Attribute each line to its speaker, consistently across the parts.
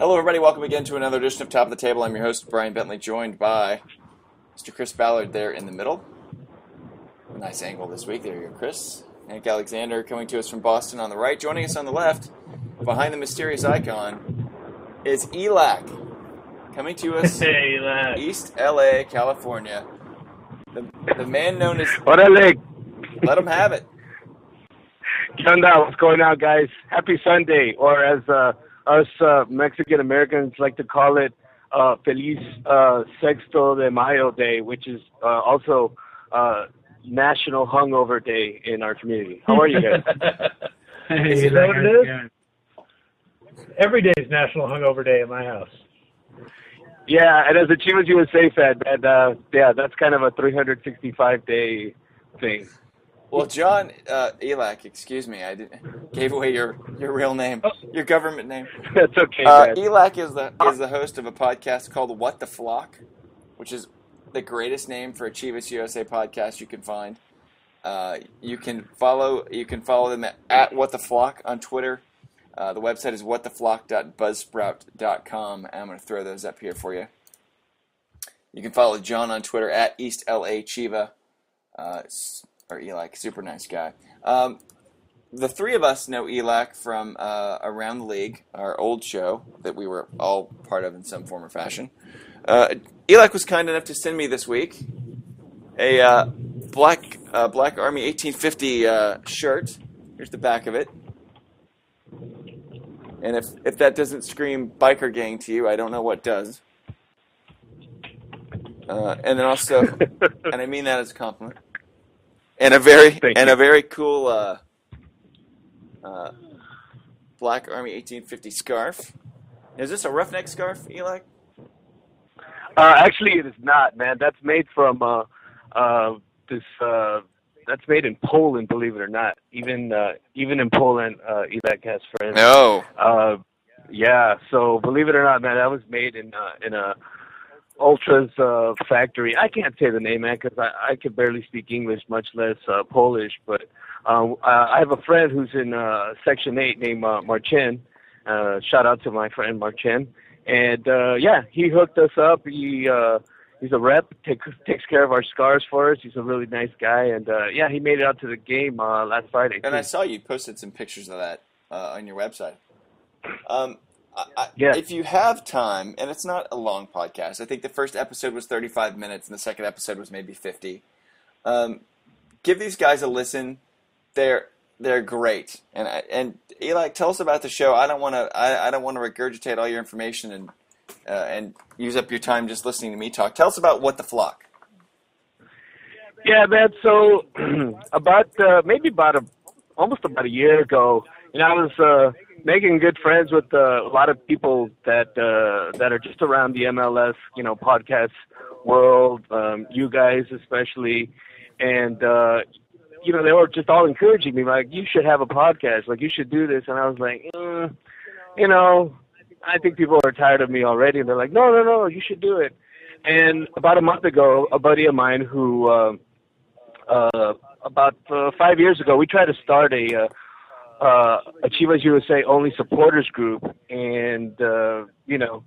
Speaker 1: Hello, everybody. Welcome again to another edition of Top of the Table. I'm your host, Brian Bentley, joined by Mr. Chris Ballard there in the middle. Nice angle this week. There you go, Chris. Hank Alexander coming to us from Boston on the right. Joining us on the left, behind the mysterious icon, is ELAC. Coming to us
Speaker 2: Hey, lad.
Speaker 1: East LA, California. The, the man known as
Speaker 3: Orale,
Speaker 1: Let Him Have It.
Speaker 3: ¿qué? What's going on, guys? Happy Sunday, or as uh, us uh, Mexican Americans like to call it, uh, Feliz uh, Sexto de Mayo Day, which is uh, also uh, National Hungover Day in our community. How are you guys?
Speaker 2: Is that what it is? Every day is National Hungover Day at my house.
Speaker 3: yeah, and as a Chivas USA fan, man, uh, yeah, that's kind of a 365 day thing.
Speaker 1: Well, John uh, Elac, excuse me, I did, gave away your, your real name, your government name.
Speaker 3: That's okay,
Speaker 1: Uh. Elac is the is the host of a podcast called What the Flock, which is the greatest name for a Chivas USA podcast you can find. Uh, you can follow you can follow them at, at What the Flock on Twitter. Uh, the website is whattheflock.buzzsprout.com. And I'm going to throw those up here for you. You can follow John on Twitter at East LA Chiva, uh, or Elac, super nice guy. Um, the three of us know Elac from uh, Around the League, our old show that we were all part of in some form or fashion. Uh, Elac was kind enough to send me this week a uh, black uh, Black Army 1850 uh, shirt. Here's the back of it. And if, if that doesn't scream biker gang to you, I don't know what does. Uh, and then also, and I mean that as a compliment. And a very
Speaker 3: Thank
Speaker 1: and
Speaker 3: you.
Speaker 1: a very cool uh, uh, Black Army 1850 scarf. Is this a roughneck scarf, Eli?
Speaker 3: Uh, actually, it is not, man. That's made from uh, uh, this. Uh, that's made in Poland, believe it or not. Even uh, even in Poland, uh, Elac has friends.
Speaker 1: No.
Speaker 3: Uh, yeah. So believe it or not, man, that was made in uh, in a Ultra's uh, factory. I can't say the name, man, because I I can barely speak English, much less uh, Polish. But uh, I have a friend who's in uh, Section Eight named uh, Marcin. Uh, shout out to my friend Marcin. And uh, yeah, he hooked us up. He uh, he's a rep, takes takes care of our scars for us. He's a really nice guy, and uh, yeah, he made it out to the game uh, last Friday.
Speaker 1: And I saw you posted some pictures of that uh, on your website. Um, I,
Speaker 3: Yeah.
Speaker 1: If you have time, and it's not a long podcast, I think the first episode was 35 minutes, and the second episode was maybe 50. Um, give these guys a listen. They're they're great. And I, and Eli, tell us about the show. I don't want to I, I don't want to regurgitate all your information and uh, and use up your time just listening to me talk. Tell us about what the flock.
Speaker 3: Yeah, man. So about uh, maybe about a almost about a year ago, and I was uh, making good friends with uh, a lot of people that uh, that are just around the MLS, you know, podcast world. Um, you guys especially, and uh, you know, they were just all encouraging me, like, you should have a podcast, like, you should do this. And I was like, mm, you know, I think people are tired of me already. And they're like, no, no, no, you should do it. And about a month ago, a buddy of mine who, uh, uh, about uh, five years ago, we tried to start a, uh, uh, a Chivas USA only supporters group. And, uh, you know,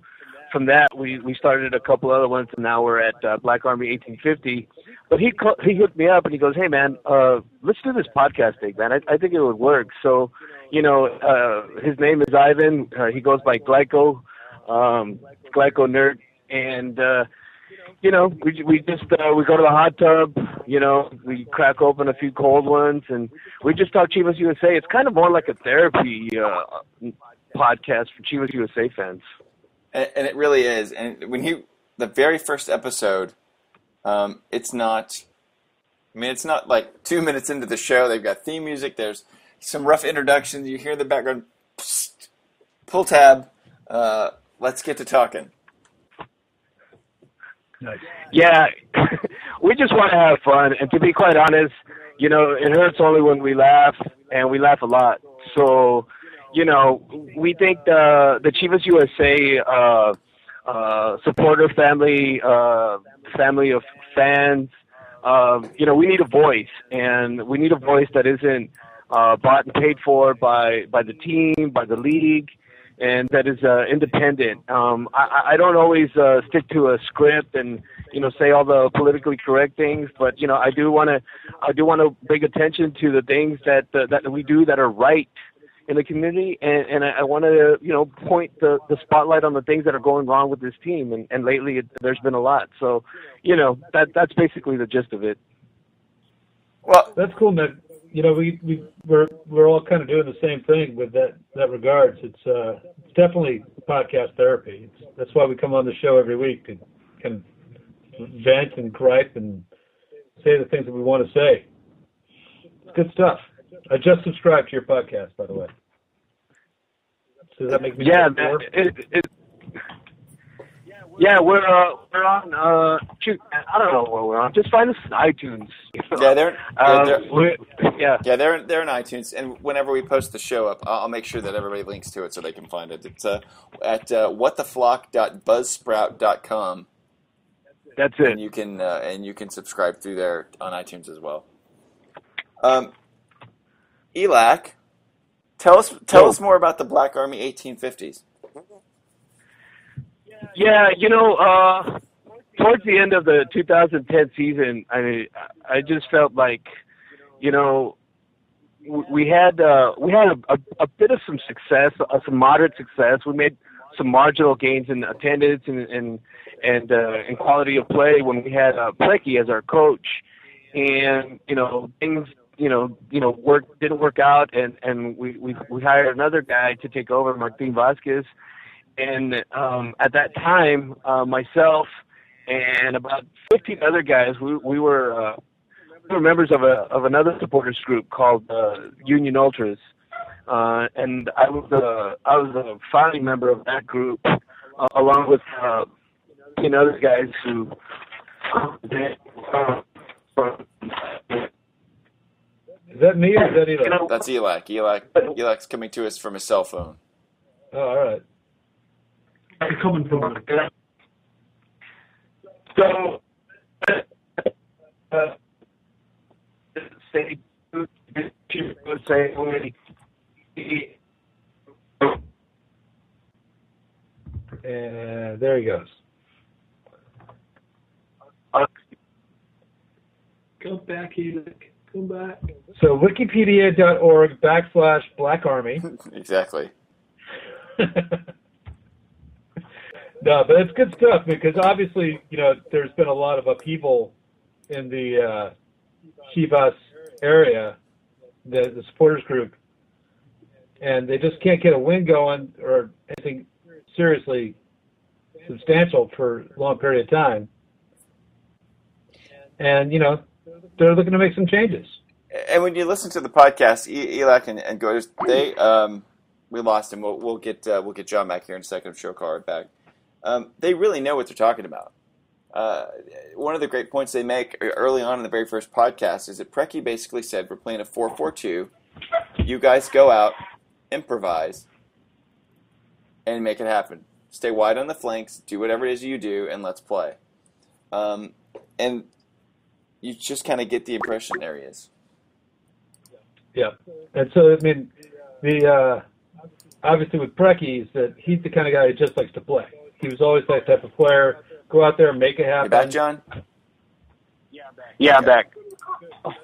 Speaker 3: from that, we, we started a couple other ones, and now we're at uh, Black Army 1850. But he he hooked me up and he goes, "Hey man, uh, let's do this podcast thing, man. I, I think it would work." So, you know, uh, his name is Ivan. Uh, he goes by Glyco, um, Glyco Nerd, and uh, you know, we we just uh, we go to the hot tub. You know, we crack open a few cold ones, and we just talk Chivas USA. It's kind of more like a therapy uh, podcast for Chivas USA fans.
Speaker 1: and, and it really is. And when you the very first episode, um, it's not. I mean, it's not like two minutes into the show. They've got theme music. There's some rough introductions. You hear the background. Psst, pull tab. Uh, let's get to talking.
Speaker 2: Nice.
Speaker 3: Yeah, we just want to have fun, and to be quite honest, you know, it hurts only when we laugh, and we laugh a lot. So, you know, we think the the Chivas USA uh, uh, supporter family, uh, family of fans, um, you know, we need a voice, and we need a voice that isn't uh, bought and paid for by by the team, by the league, and that is uh, independent. Um, I, I don't always uh, stick to a script and you know say all the politically correct things, but you know I do want to I do want to bring attention to the things that uh, that we do that are right in the community, and, and I, I want to you know point the the spotlight on the things that are going wrong with this team, and, and lately it, there's been a lot. So, you know that that's basically the gist of it.
Speaker 2: Well, that's cool, man. You know, we we we're we're all kind of doing the same thing with that that regards. It's uh it's definitely podcast therapy. It's, that's why we come on the show every week to kind of vent and gripe and say the things that we want to say. It's good stuff. I just subscribed to your podcast, by the way. Does that make me?
Speaker 3: Yeah, man. It, it, yeah, we're uh, we're on. Uh, shoot, I don't know where we're on. Just find us on iTunes.
Speaker 1: Yeah, they're,
Speaker 3: um,
Speaker 1: they're,
Speaker 3: they're yeah,
Speaker 1: yeah, they're they're in iTunes, and whenever we post the show up, I'll make sure that everybody links to it so they can find it. It's uh, at uh, whattheflock.buzzsprout.com.
Speaker 3: That's it.
Speaker 1: And you can uh, and you can subscribe through there on iTunes as well. Um, Elac, tell us tell us more about the Black Army 1850s.
Speaker 3: Yeah, you know, uh, towards the end of the 2010 season, I I just felt like, you know, we had uh, we had a, a, a bit of some success, uh, some moderate success. We made some marginal gains in attendance and and and uh, in quality of play when we had uh, Preki as our coach, and you know things you know you know work didn't work out, and and we we we hired another guy to take over, Martin Vasquez, and um, at that time, uh, myself and about 15 other guys, we we were uh, we were members of a of another supporters group called uh, Union Ultras, uh, and I was a I was a founding member of that group, uh, along with uh, 15 other guys who. Uh,
Speaker 2: is that me or is that Elac?
Speaker 1: That's Eli. Eli. Eli's coming to us from his cell phone.
Speaker 2: Oh, all right.
Speaker 4: I'm coming from
Speaker 3: So, uh, say, say only.
Speaker 2: And there he goes.
Speaker 3: Uh,
Speaker 4: Come back, Elac. Come back.
Speaker 2: So wikipedia.org backslash black army.
Speaker 1: exactly.
Speaker 2: No, but it's good stuff because obviously, you know, there's been a lot of upheaval in the uh, Chivas area, the, the supporters group, and they just can't get a win going or anything seriously substantial for a long period of time. And, you know, they're looking to make some changes.
Speaker 1: And when you listen to the podcast, Elac and, and they um, we lost him. We'll, we'll get uh, we'll get John back here in a second. Show card back um, they really know what they're talking about. Uh, one of the great points they make early on in the very first podcast is that Preki basically said, "We're playing a four-four-two. You guys go out, improvise, and make it happen. Stay wide on the flanks, do whatever it is you do, and let's play." Um, and you just kind of get the impression there he is.
Speaker 2: Yeah, and so I mean, the uh, obviously with Preki is that he's the kind of guy who just likes to play. He was always that type of player. Go out there and make it happen.
Speaker 1: You back, John?
Speaker 3: Yeah, I'm back. Yeah, I'm back.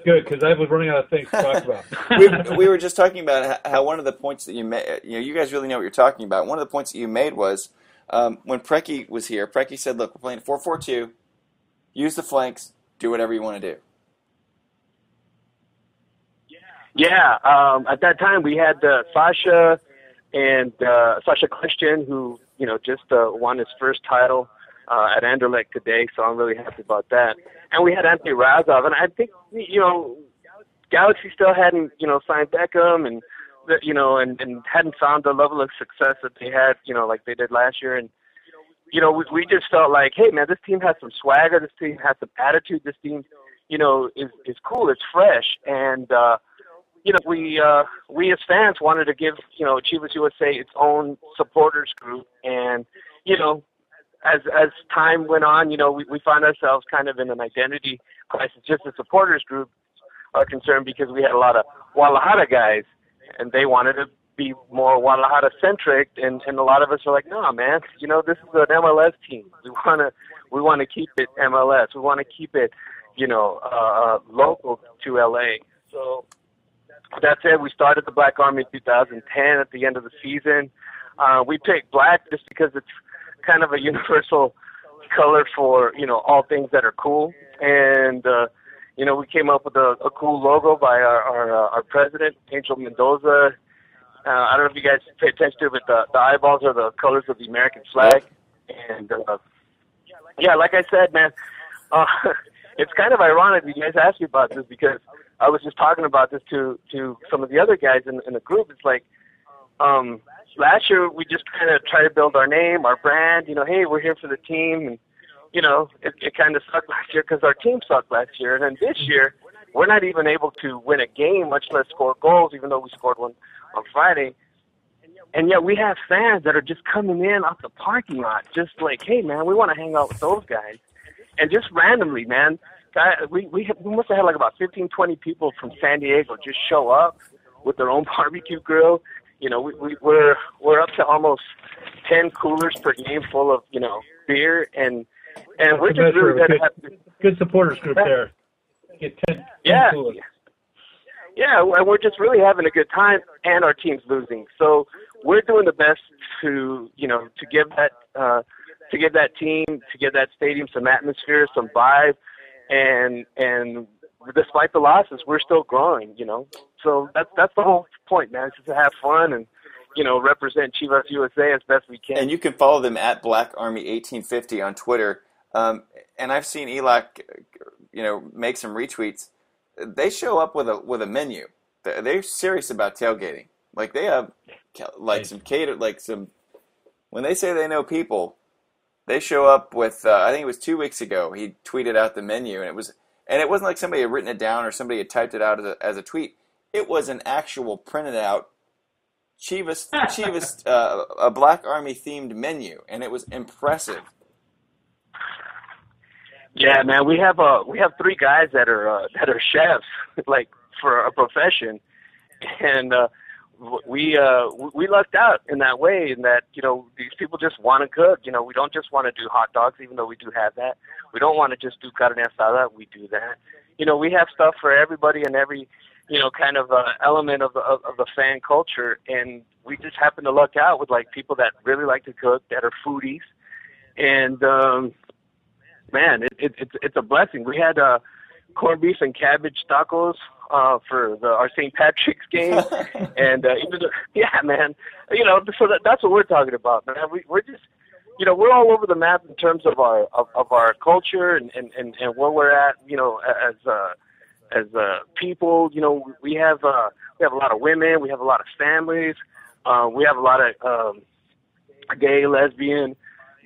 Speaker 2: Good, because I was running out of things to talk about.
Speaker 1: we, we were just talking about how one of the points that you made, you know, you guys really know what you're talking about. One of the points that you made was um, when Preki was here, Preki said, look, we're playing 4 4 2, use the flanks, do whatever you want to do.
Speaker 3: Yeah, um, at that time we had uh, Sasha and uh, Sacha Kljestan, who you know just uh, won his first title uh, at Anderlecht today, so I'm really happy about that. And we had Ante Razov, and I think you know Galaxy still hadn't you know signed Beckham, and you know and and hadn't found the level of success that they had you know like they did last year, and you know we, we just felt like hey man, this team has some swagger, this team has some attitude, this team you know is is cool, it's fresh, and uh, you know, we uh, we as fans wanted to give you know Chivas USA its own supporters group, and you know, as as time went on, you know, we we found ourselves kind of in an identity crisis, just as supporters group are concerned, because we had a lot of Guadalajara guys, and they wanted to be more Guadalajara centric, and and a lot of us are like, no, man, you know, this is an MLS team. We wanna we want to keep it MLS. We want to keep it, you know, uh, uh, local to LA. So that said, we started the Black Army in 2010 at the end of the season. Uh, we picked black just because it's kind of a universal color for you know all things that are cool, and uh, you know we came up with a, a cool logo by our our, uh, our president Angel Mendoza. Uh, I don't know if you guys pay attention to it, but the, the eyeballs are the colors of the American flag, and uh, yeah, like I said, man, uh, it's kind of ironic you guys asked me about this because I was just talking about this to to some of the other guys in, in the group. It's like, um, last year we just kind of tried to build our name, our brand. You know, hey, we're here for the team, and you know, it, it kind of sucked last year because our team sucked last year. And then this year, we're not even able to win a game, much less score goals, even though we scored one on Friday. And yet we have fans that are just coming in off the parking lot, just like, hey, man, we want to hang out with those guys. And just randomly, man, guy, we we, have, we must have had like about 15, 20 people from San Diego just show up with their own barbecue grill. You know, we, we we're we're up to almost ten coolers per game full of you know beer and and we're just really
Speaker 2: good, good supporters group there. Get 10,
Speaker 3: yeah,
Speaker 2: 10 coolers.
Speaker 3: yeah, and we're just really having a good time, and our team's losing, so we're doing the best to you know to give that uh, to give that team to give that stadium some atmosphere, some vibe, and and despite the losses, we're still growing. You know, so that's that's the whole point, man. Just to have fun and you know represent Chivas USA as best we can.
Speaker 1: And you can follow them at Black Army 1850 on Twitter. Um, and I've seen Elac, you know, make some retweets. They show up with a with a menu. They're serious about tailgating. Like they have like some cater like some. When they say they know people, they show up with. Uh, I think it was two weeks ago. He tweeted out the menu, and it was and it wasn't like somebody had written it down or somebody had typed it out as a, as a tweet. It was an actual printed out Chivas Chivas uh, a Black Army themed menu, and it was impressive.
Speaker 3: Yeah, man, we have uh we have three guys that are uh, that are chefs, like for a profession, and uh, we uh we lucked out in that way in that you know these people just want to cook. You know we don't just want to do hot dogs even though we do have that. We don't want to just do carne asada we do that. You know we have stuff for everybody and every you know kind of uh, element of the of, of the fan culture. And we just happen to luck out with like people that really like to cook that are foodies. And um man it, it it's it's a blessing. We had uh corned beef and cabbage tacos uh, for the, our St. Patrick's game, and uh, even though, yeah, man, you know, so that, that's what we're talking about, man. We, we're just, you know, we're all over the map in terms of our of, of our culture and, and and and where we're at, you know, as uh, as uh, people. You know, we have uh, we have a lot of women, we have a lot of families, uh, we have a lot of um, gay, lesbian,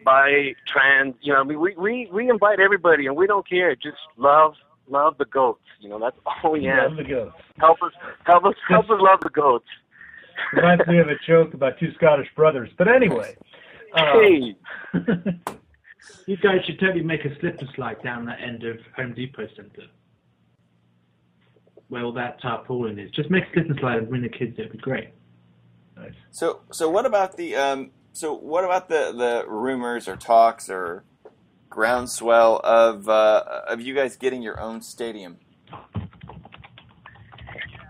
Speaker 3: bi, trans. You know, I mean, we we we invite everybody, and we don't care. Just love love the goats. You know, that's all we
Speaker 2: have.
Speaker 3: Love
Speaker 2: the goats.
Speaker 3: Help us, help us, help us love the goats.
Speaker 2: Reminds me of a joke about two Scottish brothers. But anyway. uh,
Speaker 3: Hey,
Speaker 4: You guys should totally make a slip and slide down that end of Home Depot Centre. Where all that tarpaulin is. Just make a slip and slide and bring the kids, it'd be great.
Speaker 2: nice.
Speaker 1: So so what about the um so what about the the rumors or talks or groundswell of uh, of you guys getting your own stadium?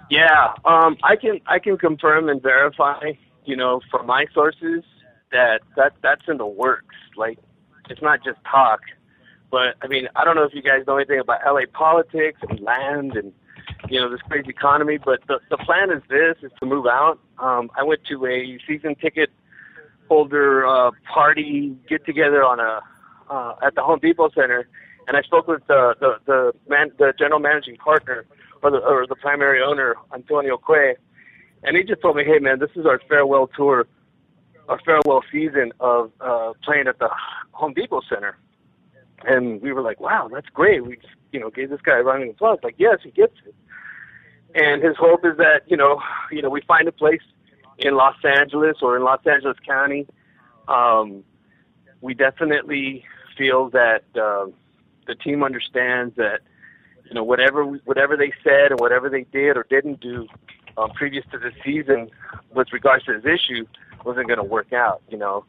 Speaker 3: yeah, um, I can I can confirm and verify, you know, from my sources that that that's in the works. Like, it's not just talk. But I mean, I don't know if you guys know anything about LA politics and land and you know this crazy economy. But the the plan is this: is to move out. Um, I went to a season ticket holder uh, party get together on a uh, at the Home Depot Center, and I spoke with the the the, man, the general managing partner or the or the primary owner Antonio Cué, and he just told me, "Hey man, this is our farewell tour, our farewell season of uh, playing at the Home Depot Center." And we were like, "Wow, that's great." We just, you know gave this guy a round of applause. Like, yes, he gets it. And his hope is that you know you know we find a place in Los Angeles or in Los Angeles County. Um, we definitely feel that uh, the team understands that you know whatever whatever they said and whatever they did or didn't do, um, previous to this season with regards to this issue wasn't going to work out. You know,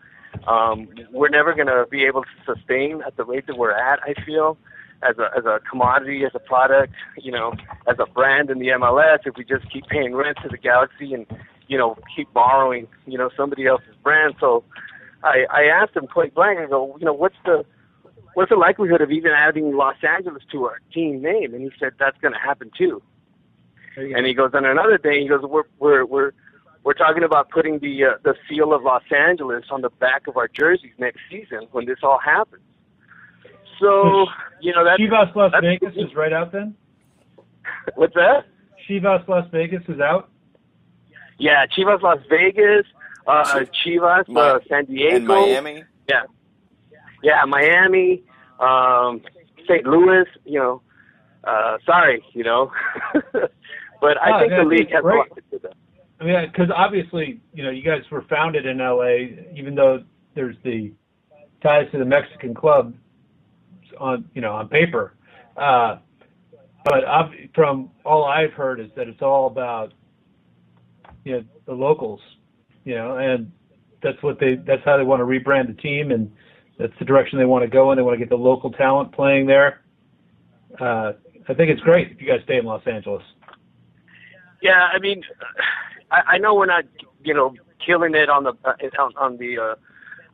Speaker 3: um, we're never going to be able to sustain at the rate that we're at. I feel as a as a commodity, as a product, you know, as a brand in the MLS. If we just keep paying rent to the Galaxy and you know keep borrowing, you know, somebody else's brand. So I I asked him point blank. I go, you know, what's the what's the likelihood of even adding Los Angeles to our team name? And he said that's going to happen too. And he goes on another day. He goes, we're we're we're we're talking about putting the uh, the seal of Los Angeles on the back of our jerseys next season when this all happens. So you know that
Speaker 2: Chivas Las Vegas is right out then.
Speaker 3: What's that?
Speaker 2: Chivas Las Vegas is out.
Speaker 3: Yeah, Chivas Las Vegas, uh, Chivas uh, San Diego,
Speaker 1: and Miami.
Speaker 3: Yeah, yeah, Miami, um, St. Louis. You know, uh, sorry, you know, but I
Speaker 2: Oh,
Speaker 3: think
Speaker 2: yeah,
Speaker 3: the league has a
Speaker 2: great.
Speaker 3: lot to do that.
Speaker 2: I mean, because obviously, you know, you guys were founded in LA, even though there's the ties to the Mexican club on, you know, on paper. Uh, but ob- from all I've heard is that it's all about, you know, the locals, you know, and that's what they, that's how they want to rebrand the team, and that's the direction they want to go in. They want to get the local talent playing there. Uh, I think it's great if you guys stay in Los Angeles.
Speaker 3: Yeah, I mean, I, I know we're not, you know, killing it on the uh, on, on the uh,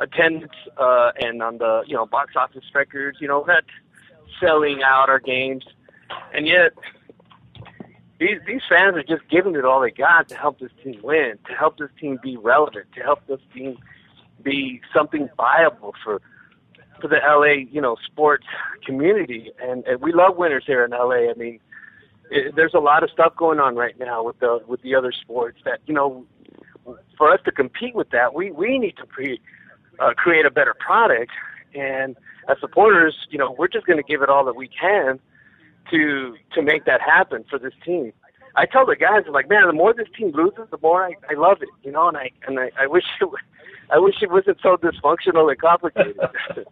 Speaker 3: attendance uh, and on the you know box office records. You know, we're not selling out our games, and yet these these fans are just giving it all they got to help this team win, to help this team be relevant, to help this team be something viable for for the LA, you know, sports community. And, and we love winners here in LA. I mean, it, there's a lot of stuff going on right now with the with the other sports that you know for us to compete with that we we need to pre, uh, create a better product and as supporters you know we're just going to give it all that we can to to make that happen for this team I tell the guys I'm like man the more this team loses the more I, I love it you know and I and I, I wish it, I wish it wasn't so dysfunctional and complicated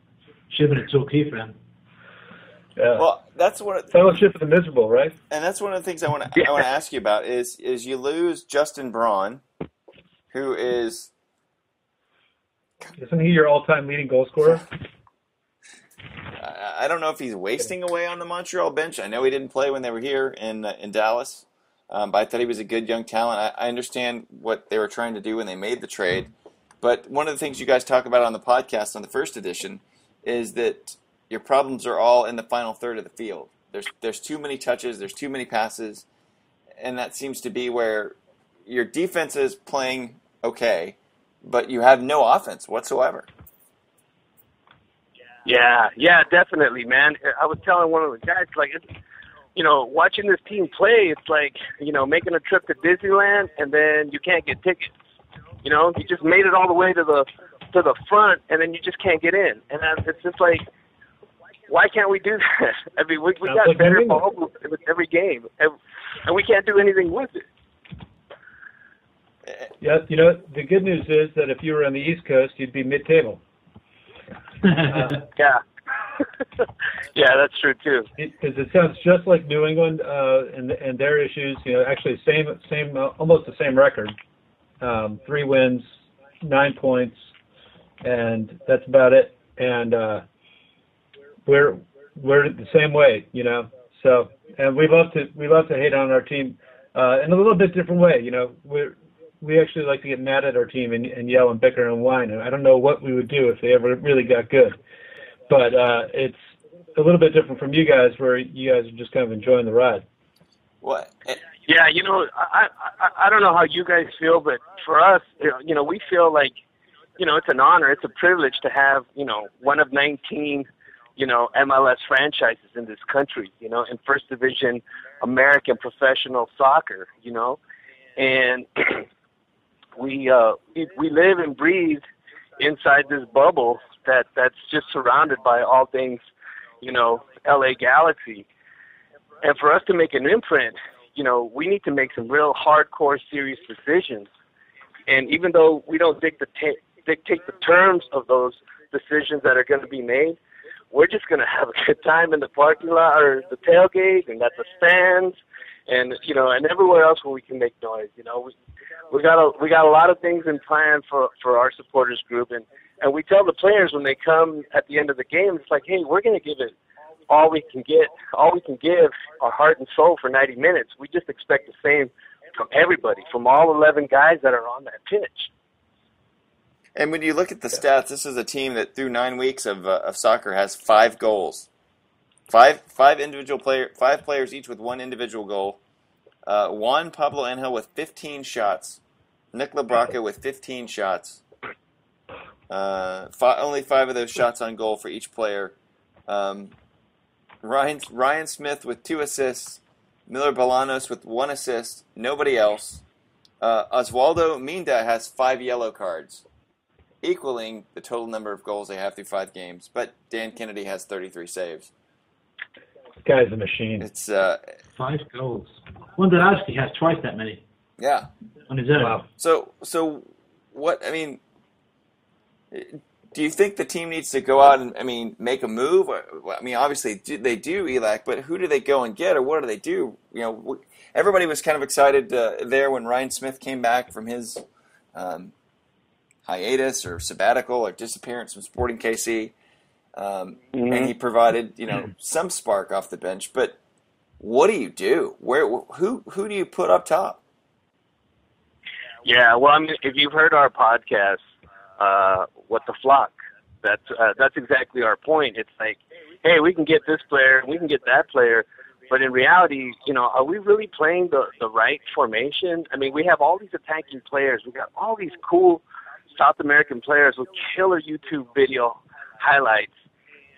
Speaker 4: Shiver it's okay, friend.
Speaker 2: Yeah.
Speaker 1: Well, that's one. Of,
Speaker 2: Fellowship of the Miserable, right?
Speaker 1: and that's one of the things I want to I want to ask you about is is you lose Justin Braun, who is
Speaker 2: Isn't he your all-time leading goal scorer?
Speaker 1: I I don't know if he's wasting away on the Montreal bench. I know he didn't play when they were here in uh, in Dallas, um, but I thought he was a good young talent. I, I understand what they were trying to do when they made the trade, but one of the things you guys talk about on the podcast on the first edition is that your problems are all in the final third of the field. There's there's too many touches, there's too many passes, and that seems to be where your defense is playing okay, but you have no offense whatsoever.
Speaker 3: Yeah, yeah, definitely, man. I was telling one of the guys, like, it's, you know, watching this team play, it's like, you know, making a trip to Disneyland and then you can't get tickets. You know, you just made it all the way to the to the front and then you just can't get in. And it's just like, why can't we do that? I mean, we we
Speaker 2: Sounds
Speaker 3: got
Speaker 2: like
Speaker 3: better ball movement with every game, and, and we can't do anything with it.
Speaker 2: Yeah, you know, the good news is that if you were on the East Coast, you'd be mid-table.
Speaker 3: Yeah, yeah, that's true too.
Speaker 2: Because it, sounds just like New England uh, and and their issues. You know, actually same same uh, almost the same record. Um, three wins, nine points, and that's about it. And uh, we're we're the same way, you know. So and we love to we love to hate on our team uh, in a little bit different way. You know, we we actually like to get mad at our team and, and yell and bicker and whine. And I don't know what we would do if they ever really got good. But uh, it's a little bit different from you guys, where you guys are just kind of enjoying the ride.
Speaker 1: What?
Speaker 3: Yeah, you know, I, I I don't know how you guys feel, but for us, you know, we feel like, you know, it's an honor, it's a privilege to have, you know, one of 19, you know, MLS franchises in this country, you know, in first division American professional soccer, you know, and we uh we, we live and breathe inside this bubble that that's just surrounded by all things, you know, LA Galaxy. And for us to make an imprint, you know, we need to make some real hardcore, serious decisions. And even though we don't dictate dictate the terms of those decisions that are going to be made, we're just going to have a good time in the parking lot or the tailgate and at the stands and you know, and everywhere else where we can make noise. You know, we we got a we got a lot of things in plan for for our supporters group, and and we tell the players when they come at the end of the game, it's like, hey, we're going to give it all we can get, all we can give, our heart and soul for 90 minutes. We just expect the same from everybody, from all 11 guys that are on that pitch.
Speaker 1: And when you look at the stats, this is a team that through nine weeks of, uh, of soccer has five goals, five five individual player, five players each with one individual goal. Uh, Juan Pablo Angel with 15 shots, Nick LaBrocca with 15 shots. Uh, five, only five of those shots on goal for each player. Um, Ryan Ryan Smith with two assists, Miller Bolanos with one assist, nobody else. Uh, Oswaldo Minda has five yellow cards, equaling the total number of goals they have through five games. But Dan Kennedy has 33 saves.
Speaker 2: This guy's a machine.
Speaker 1: It's uh,
Speaker 4: Five goals. Wondolowski has twice that many
Speaker 1: yeah.
Speaker 4: on his own.
Speaker 2: Wow.
Speaker 1: So so what? I mean, do you think the team needs to go out and I mean make a move? I mean, obviously they do Elac, but who do they go and get, or what do they do? You know, everybody was kind of excited uh, there when Ryan Smith came back from his um, hiatus or sabbatical or disappearance from Sporting KC, um, and he provided you know some spark off the bench. But what do you do? Where who who do you put up top?
Speaker 3: Yeah, well, I mean, if you've heard our podcast, uh, what the flock, that's uh, that's exactly our point. It's like, hey, we can get this player, we can get that player, but in reality, you know, are we really playing the the right formation? I mean, we have all these attacking players. We got all these cool South American players with killer YouTube video highlights.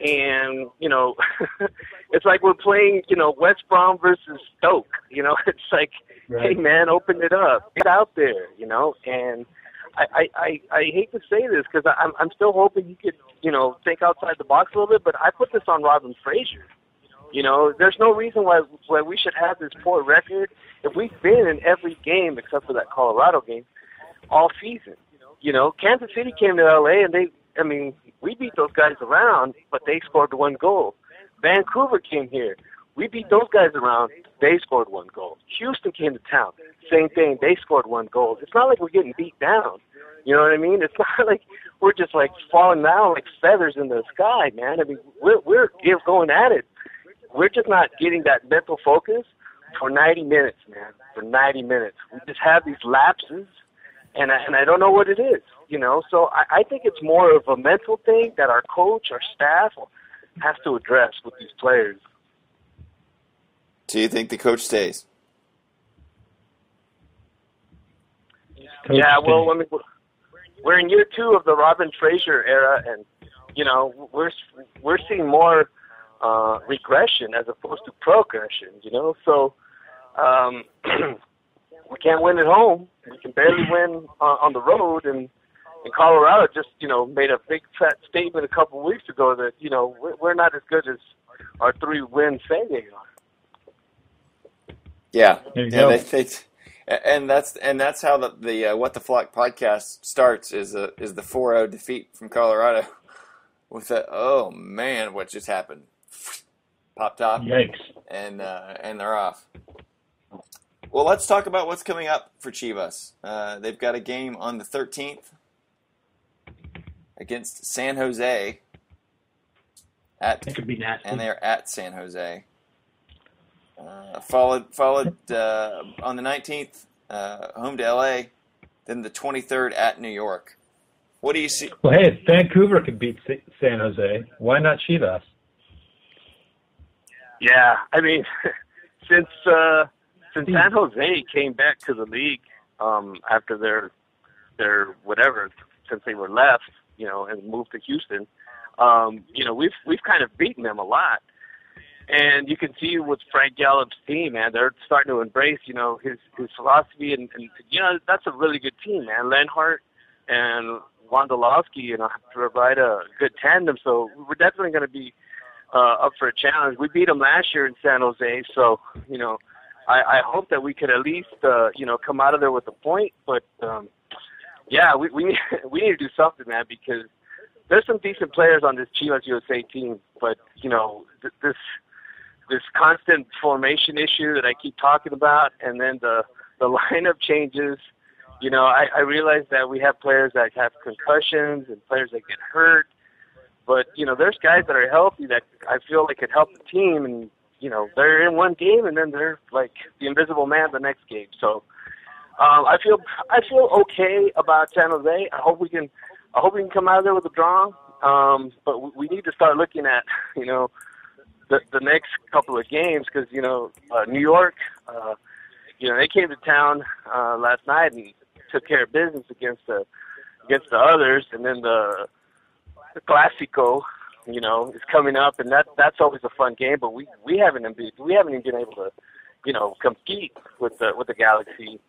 Speaker 3: And, you know, it's like we're playing, you know, West Brom versus Stoke. You know, it's like,
Speaker 2: Right.
Speaker 3: hey man, open it up, get out there, you know. And I I I, I hate to say this because I'm I'm still hoping you could you know think outside the box a little bit, but I put this on Robin Fraser. You know, there's no reason why why we should have this poor record if we've been in every game except for that Colorado game all season. You know, Kansas City came to LA and they I mean, we beat those guys around, but they scored one goal. Vancouver came here. We beat those guys around. They scored one goal. Houston came to town. Same thing. They scored one goal. It's not like we're getting beat down. You know what I mean? It's not like we're just like falling down like feathers in the sky, man. I mean, we're we're going at it. We're just not getting that mental focus for 90 minutes, man. For 90 minutes, we just have these lapses, and I, and I don't know what it is. You know, so I, I think it's more of a mental thing that our coach, our staff, has to address with these players.
Speaker 1: Do you think the coach stays?
Speaker 2: Coach
Speaker 3: yeah, well,
Speaker 2: Sting.
Speaker 3: I mean, we're- we're in year two of the Robin Fraser era, and you know, we're we're seeing more uh, regression as opposed to progression. You know, so um, we can't win at home. We can barely win uh, on the road, and and Colorado just you know made a big fat statement a couple of weeks ago that you know we're, we're not as good as our three wins say they are.
Speaker 1: Yeah, yeah.
Speaker 2: go.
Speaker 1: They, they, and that's and that's how the the uh, what the flock podcast starts is a is the 4-0 defeat from Colorado with a oh man what just happened pop top
Speaker 2: Yikes.
Speaker 1: and uh, and they're off. Well, let's talk about what's coming up for Chivas. Uh, they've got a game on the 13th against San Jose at
Speaker 4: That could be nasty.
Speaker 1: and they're at San Jose. Uh, followed followed uh, on the 19th, uh, home to LA, then the 23rd at New York. What do you see?
Speaker 2: Well, hey, if Vancouver could beat San Jose, why not Chivas?
Speaker 3: Yeah, I mean, since uh, since San Jose came back to the league um, after their their whatever, since they were left, you know, and moved to Houston, um, you know, we've we've kind of beaten them a lot. And you can see with Frank Yallop's team, man, they're starting to embrace, you know, his his philosophy, and, and you know, that's a really good team, man. Lenhart and Wondolowski, you know, provide a good tandem. So we're definitely going to be uh, up for a challenge. We beat them last year in San Jose, so you know, I, I hope that we could at least uh, you know come out of there with a point. But um, yeah, we we need, we need to do something, man, because there's some decent players on this Chivas USA team, but you know, th- this this constant formation issue that I keep talking about, and then the the lineup changes. You know, I, I realize that we have players that have concussions and players that get hurt, but you know, there's guys that are healthy that I feel like could help the team, and you know, they're in one game and then they're like the invisible man the next game. So um, I feel I feel okay about San Jose. I hope we can I hope we can come out of there with a draw. Um, but we need to start looking at you know the the next couple of games because you know uh, New York, uh, you know they came to town uh, last night and took care of business against the against the others, and then the the Clásico, you know, is coming up, and that that's always a fun game. But we we haven't been we haven't even been able to, you know, compete with the with the Galaxy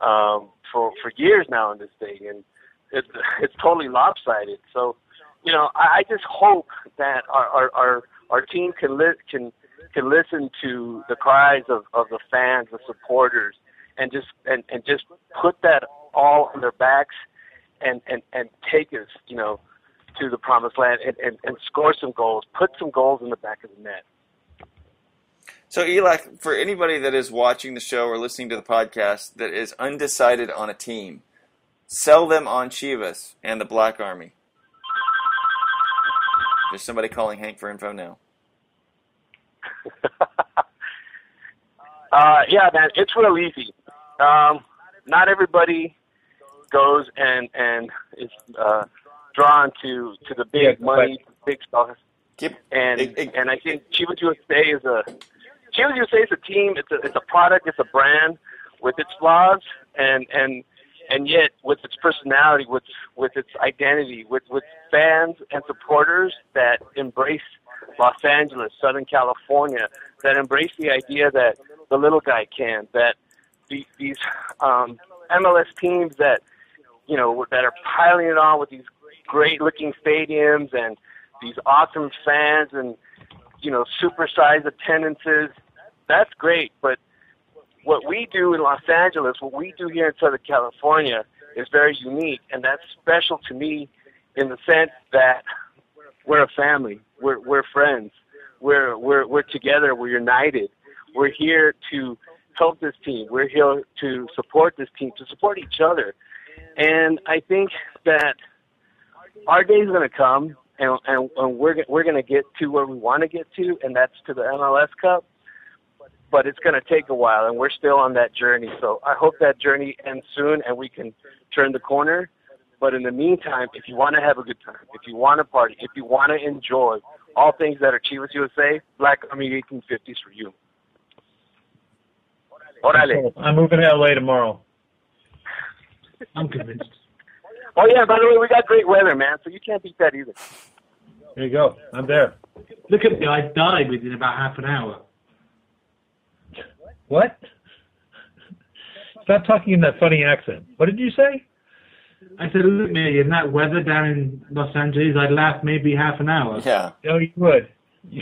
Speaker 3: um, for for years now in this thing, and it's it's totally lopsided. So, you know, I, I just hope that our our our, our team can li- can can listen to the cries of of the fans, the supporters, and just and and just put that all on their backs, and and and take us, you know, to the promised land and, and, and score some goals, put some goals in the back of the net.
Speaker 1: So, Eli, for anybody that is watching the show or listening to the podcast that is undecided on a team, sell them on Chivas and the Black Army. There's somebody calling Hank for info now.
Speaker 3: uh, yeah, man, it's real easy. Um, not everybody goes and and is uh, drawn to to the big
Speaker 2: Yeah,
Speaker 3: money, big stars.
Speaker 1: Keep,
Speaker 3: and
Speaker 1: it- it-
Speaker 3: and I think Chivas USA is a Chivas USA is a team. It's a it's a product. It's a brand with its flaws and and and yet with its personality, with with its identity, with with fans and supporters that embrace Los Angeles, Southern California, that embrace the idea that the little guy can, that the, these um, MLS teams that you know that are piling it on with these great looking stadiums and these awesome fans and you know supersized attendances. That's great, but what we do in Los Angeles, what we do here in Southern California, is very unique, and that's special to me in the sense that we're a family, we're we're friends, we're we're we're together, we're united, we're here to help this team, we're here to support this team, to support each other, and I think that our day is going to come, and, and, and we're we're going to get to where we want to get to, and that's to the MLS Cup. But it's going to take a while, and we're still on that journey. So I hope that journey ends soon, and we can turn the corner. But in the meantime, if you want to have a good time, if you want to party, if you want to enjoy all things that are Chivas USA, Black Army 1850s for you. Orale.
Speaker 2: I'm moving to LA tomorrow.
Speaker 4: I'm convinced.
Speaker 3: Oh yeah, by the way, we got great weather, man. So you can't beat that either.
Speaker 2: There you go. I'm there.
Speaker 4: Look at me, I died within about half an hour.
Speaker 2: What? Stop talking in that funny accent. What did you say?
Speaker 4: I said, look at me, in that weather down in Los Angeles, I'd laugh maybe half an hour.
Speaker 1: yeah.
Speaker 2: Oh, you would.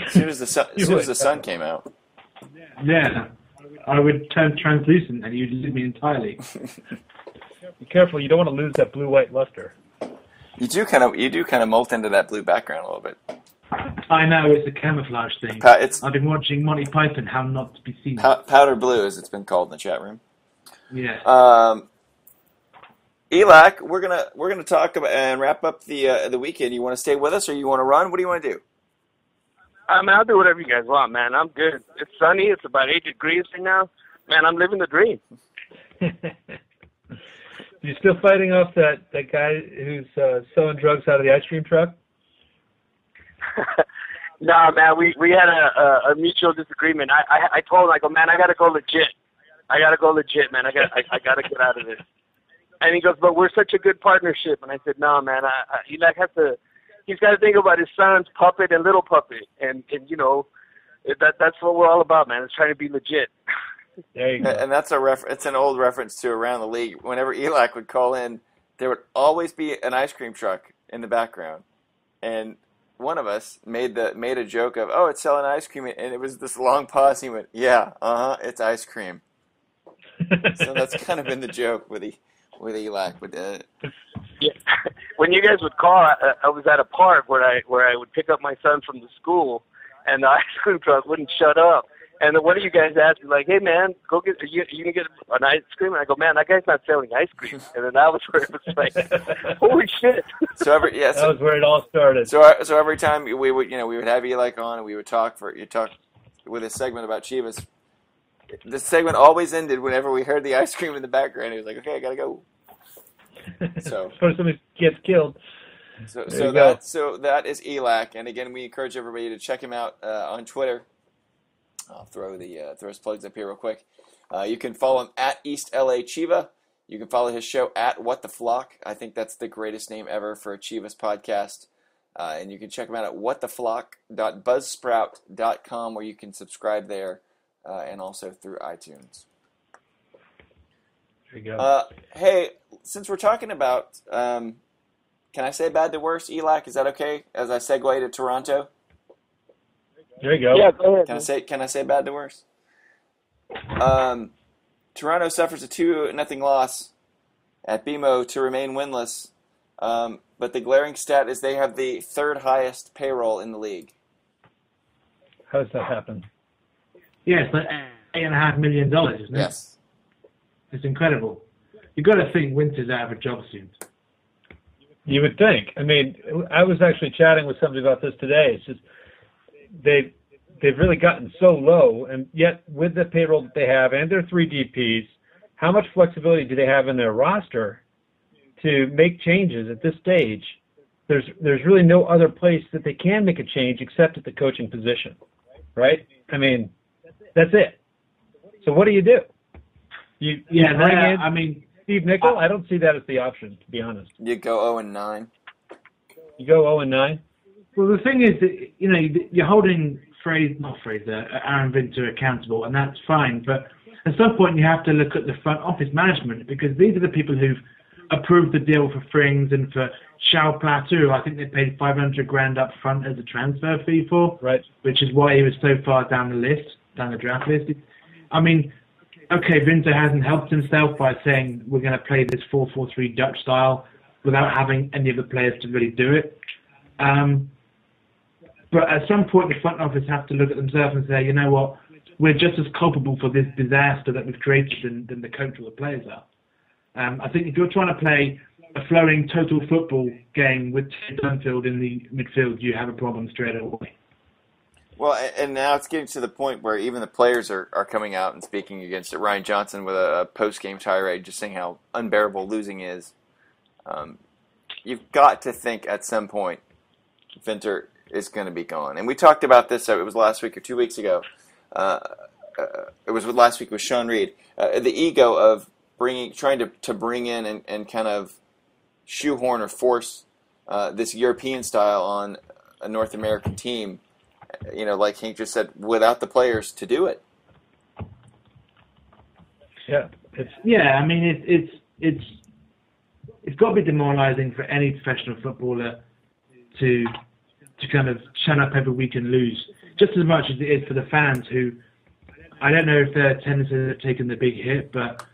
Speaker 1: As soon as the sun, as soon as the sun came out.
Speaker 4: Yeah. I would turn translucent and you'd lose me entirely.
Speaker 2: Be careful. You don't want to lose that blue-white luster.
Speaker 1: You do kind of you do kind of molt into that blue background a little bit.
Speaker 4: I know it's a camouflage thing.
Speaker 1: Pa- it's
Speaker 4: I've been watching Monty Python, How Not to Be Seen.
Speaker 1: pow- powder blue, as it's been called in the chat room.
Speaker 4: yeah.
Speaker 1: Um, Elac, we're gonna we're gonna talk about and wrap up the uh, the weekend. You want to stay with us, or you want to run? What do you want to do?
Speaker 3: I mean, I'll do whatever you guys want, man. I'm good. It's sunny. It's about eight degrees right now. Man, I'm living the dream.
Speaker 2: you still fighting off that that guy who's uh, selling drugs out of the ice cream truck?
Speaker 3: nah, man, we we had a, a, a mutual disagreement. I, I I told him, I go, man, I gotta go legit. I gotta go legit, man. I got I, I gotta get out of this. And he goes, but we're such a good partnership. And I said, no, man. I, I he like has to. He's got to think about his son's puppet and little puppet, and and you know, that that's what we're all about, man. It's trying to be legit.
Speaker 2: There you go.
Speaker 1: And that's a ref- It's an old reference to around the league. Whenever Elac would call in, there would always be an ice cream truck in the background, and one of us made the made a joke of, "Oh, it's selling ice cream," and it was this long pause. And He went, "Yeah, uh huh, it's ice cream." So that's kind of been the joke with the with Elac. With uh,
Speaker 3: Yeah. When you guys would call, I, I was at a park where I where I would pick up my son from the school, and the ice cream truck wouldn't shut up. And then one of you guys asked me, like, "Hey man, go get you, you can get an ice cream." And I go, "Man, that guy's not selling ice cream." And then that was where it was like, "Holy shit!"
Speaker 1: So every yeah,
Speaker 2: That was where it all started.
Speaker 1: so uh, so every time we would you know we would have Eli on and we would talk for you talk with a segment about Chivas. The segment always ended whenever we heard the ice cream in the background. He was like, "Okay, I gotta go." So
Speaker 2: Before somebody gets killed.
Speaker 1: So, so
Speaker 2: you go.
Speaker 1: that so that is Elac, and again, we encourage everybody to check him out uh, on Twitter. I'll throw the uh, throw his plugs up here real quick. Uh, you can follow him at East LA Chiva. You can follow his show at What the Flock. I think that's the greatest name ever for a Chivas podcast. Uh, and you can check him out at whattheflock.buzzsprout.com, where you can subscribe there, uh, and also through iTunes.
Speaker 2: There you go.
Speaker 1: Uh, hey, since we're talking about, um, can I say bad to worse, Elac? Is that okay? As I segue to Toronto,
Speaker 2: there you go.
Speaker 3: Yeah, go ahead.
Speaker 1: can I say can I say bad to worse? Um, Toronto suffers a two nothing loss at BMO to remain winless, um, but the glaring stat is they have the third highest payroll in the league.
Speaker 2: How does that happen?
Speaker 4: Yeah, it's like eight and a half million dollars, isn't it?
Speaker 1: Yes.
Speaker 4: It's incredible. You've got to think Winter's out of a job soon.
Speaker 2: You would think. I mean, I was actually chatting with somebody about this today. It's just they they've really gotten so low, and yet with the payroll that they have and their three DPS, how much flexibility do they have in their roster to make changes at this stage? There's there's really no other place that they can make a change except at the coaching position, right? I mean, that's it. So what do you do? You, you
Speaker 4: Yeah,
Speaker 2: bring
Speaker 4: they-
Speaker 2: in
Speaker 4: I mean,
Speaker 2: Steve Nicol? I don't see that as the option, to be honest.
Speaker 1: You go zero and nine.
Speaker 2: You go 0 and 9.
Speaker 4: Well, the thing is that you know you're holding Fraser, not Fraser, Aaron Vinter accountable, and that's fine. But at some point, you have to look at the front office management because these are the people who've approved the deal for Frings and for Joao Plata. I think they paid 500 grand up front as a transfer fee for.
Speaker 2: Right.
Speaker 4: which is why he was so far down the list, down the draft list. I mean, okay, Vinter hasn't helped himself by saying we're going to play this 4-4-3 Dutch style without having any of the players to really do it. Um, but at some point, the front office have to look at themselves and say, you know what, we're just as culpable for this disaster that we've created than, than the coach or the players are. Um, I think if you're trying to play a flowing total football game with Ted Dunfield in the midfield, you have a problem straight away.
Speaker 1: Well, and now it's getting to the point where even the players are, are coming out and speaking against it. Ryan Johnson with a, post game tirade just saying how unbearable losing is. Um, you've got to think at some point Vinter is going to be gone. And we talked about this, uh, it was last week or two weeks ago. Uh, uh, it was last week with Sean Reed. Uh, the ego of bringing, trying to, to bring in and, and kind of shoehorn or force uh, this European style on a North American team you know, like Hank just said, without the players to do it.
Speaker 2: Yeah. It's
Speaker 4: Yeah, I mean it, it's it's it's got to be demoralising for any professional footballer to to kind of shut up every week and lose, just as much as it is for the fans who I don't know if their attendances have taken the big hit, but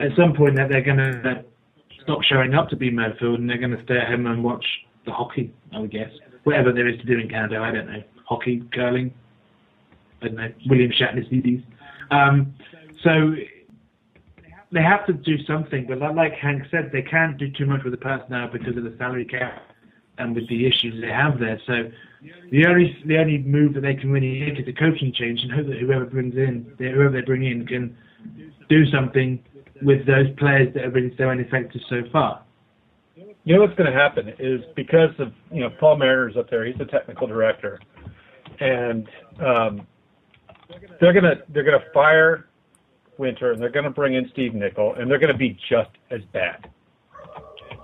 Speaker 4: at some point that they're going to stop showing up to BMO Field and they're going to stay at home and watch the hockey, I would guess, whatever there is to do in Canada. I don't know, hockey, curling, I don't know, William Shatner CDs. Um, so they have to do something, but like Hank said, they can't do too much with the personnel because of the salary cap and with the issues they have there. So the only the only move that they can really make is a coaching change and hope that whoever brings in, whoever they bring in, can do something with those players that have been so ineffective so far.
Speaker 2: you know what's going to happen is because of you know Paul Mariner's up there. He's the technical director, and um, they're gonna they're gonna fire Winter and they're gonna bring in Steve Nicol and they're gonna be just as bad.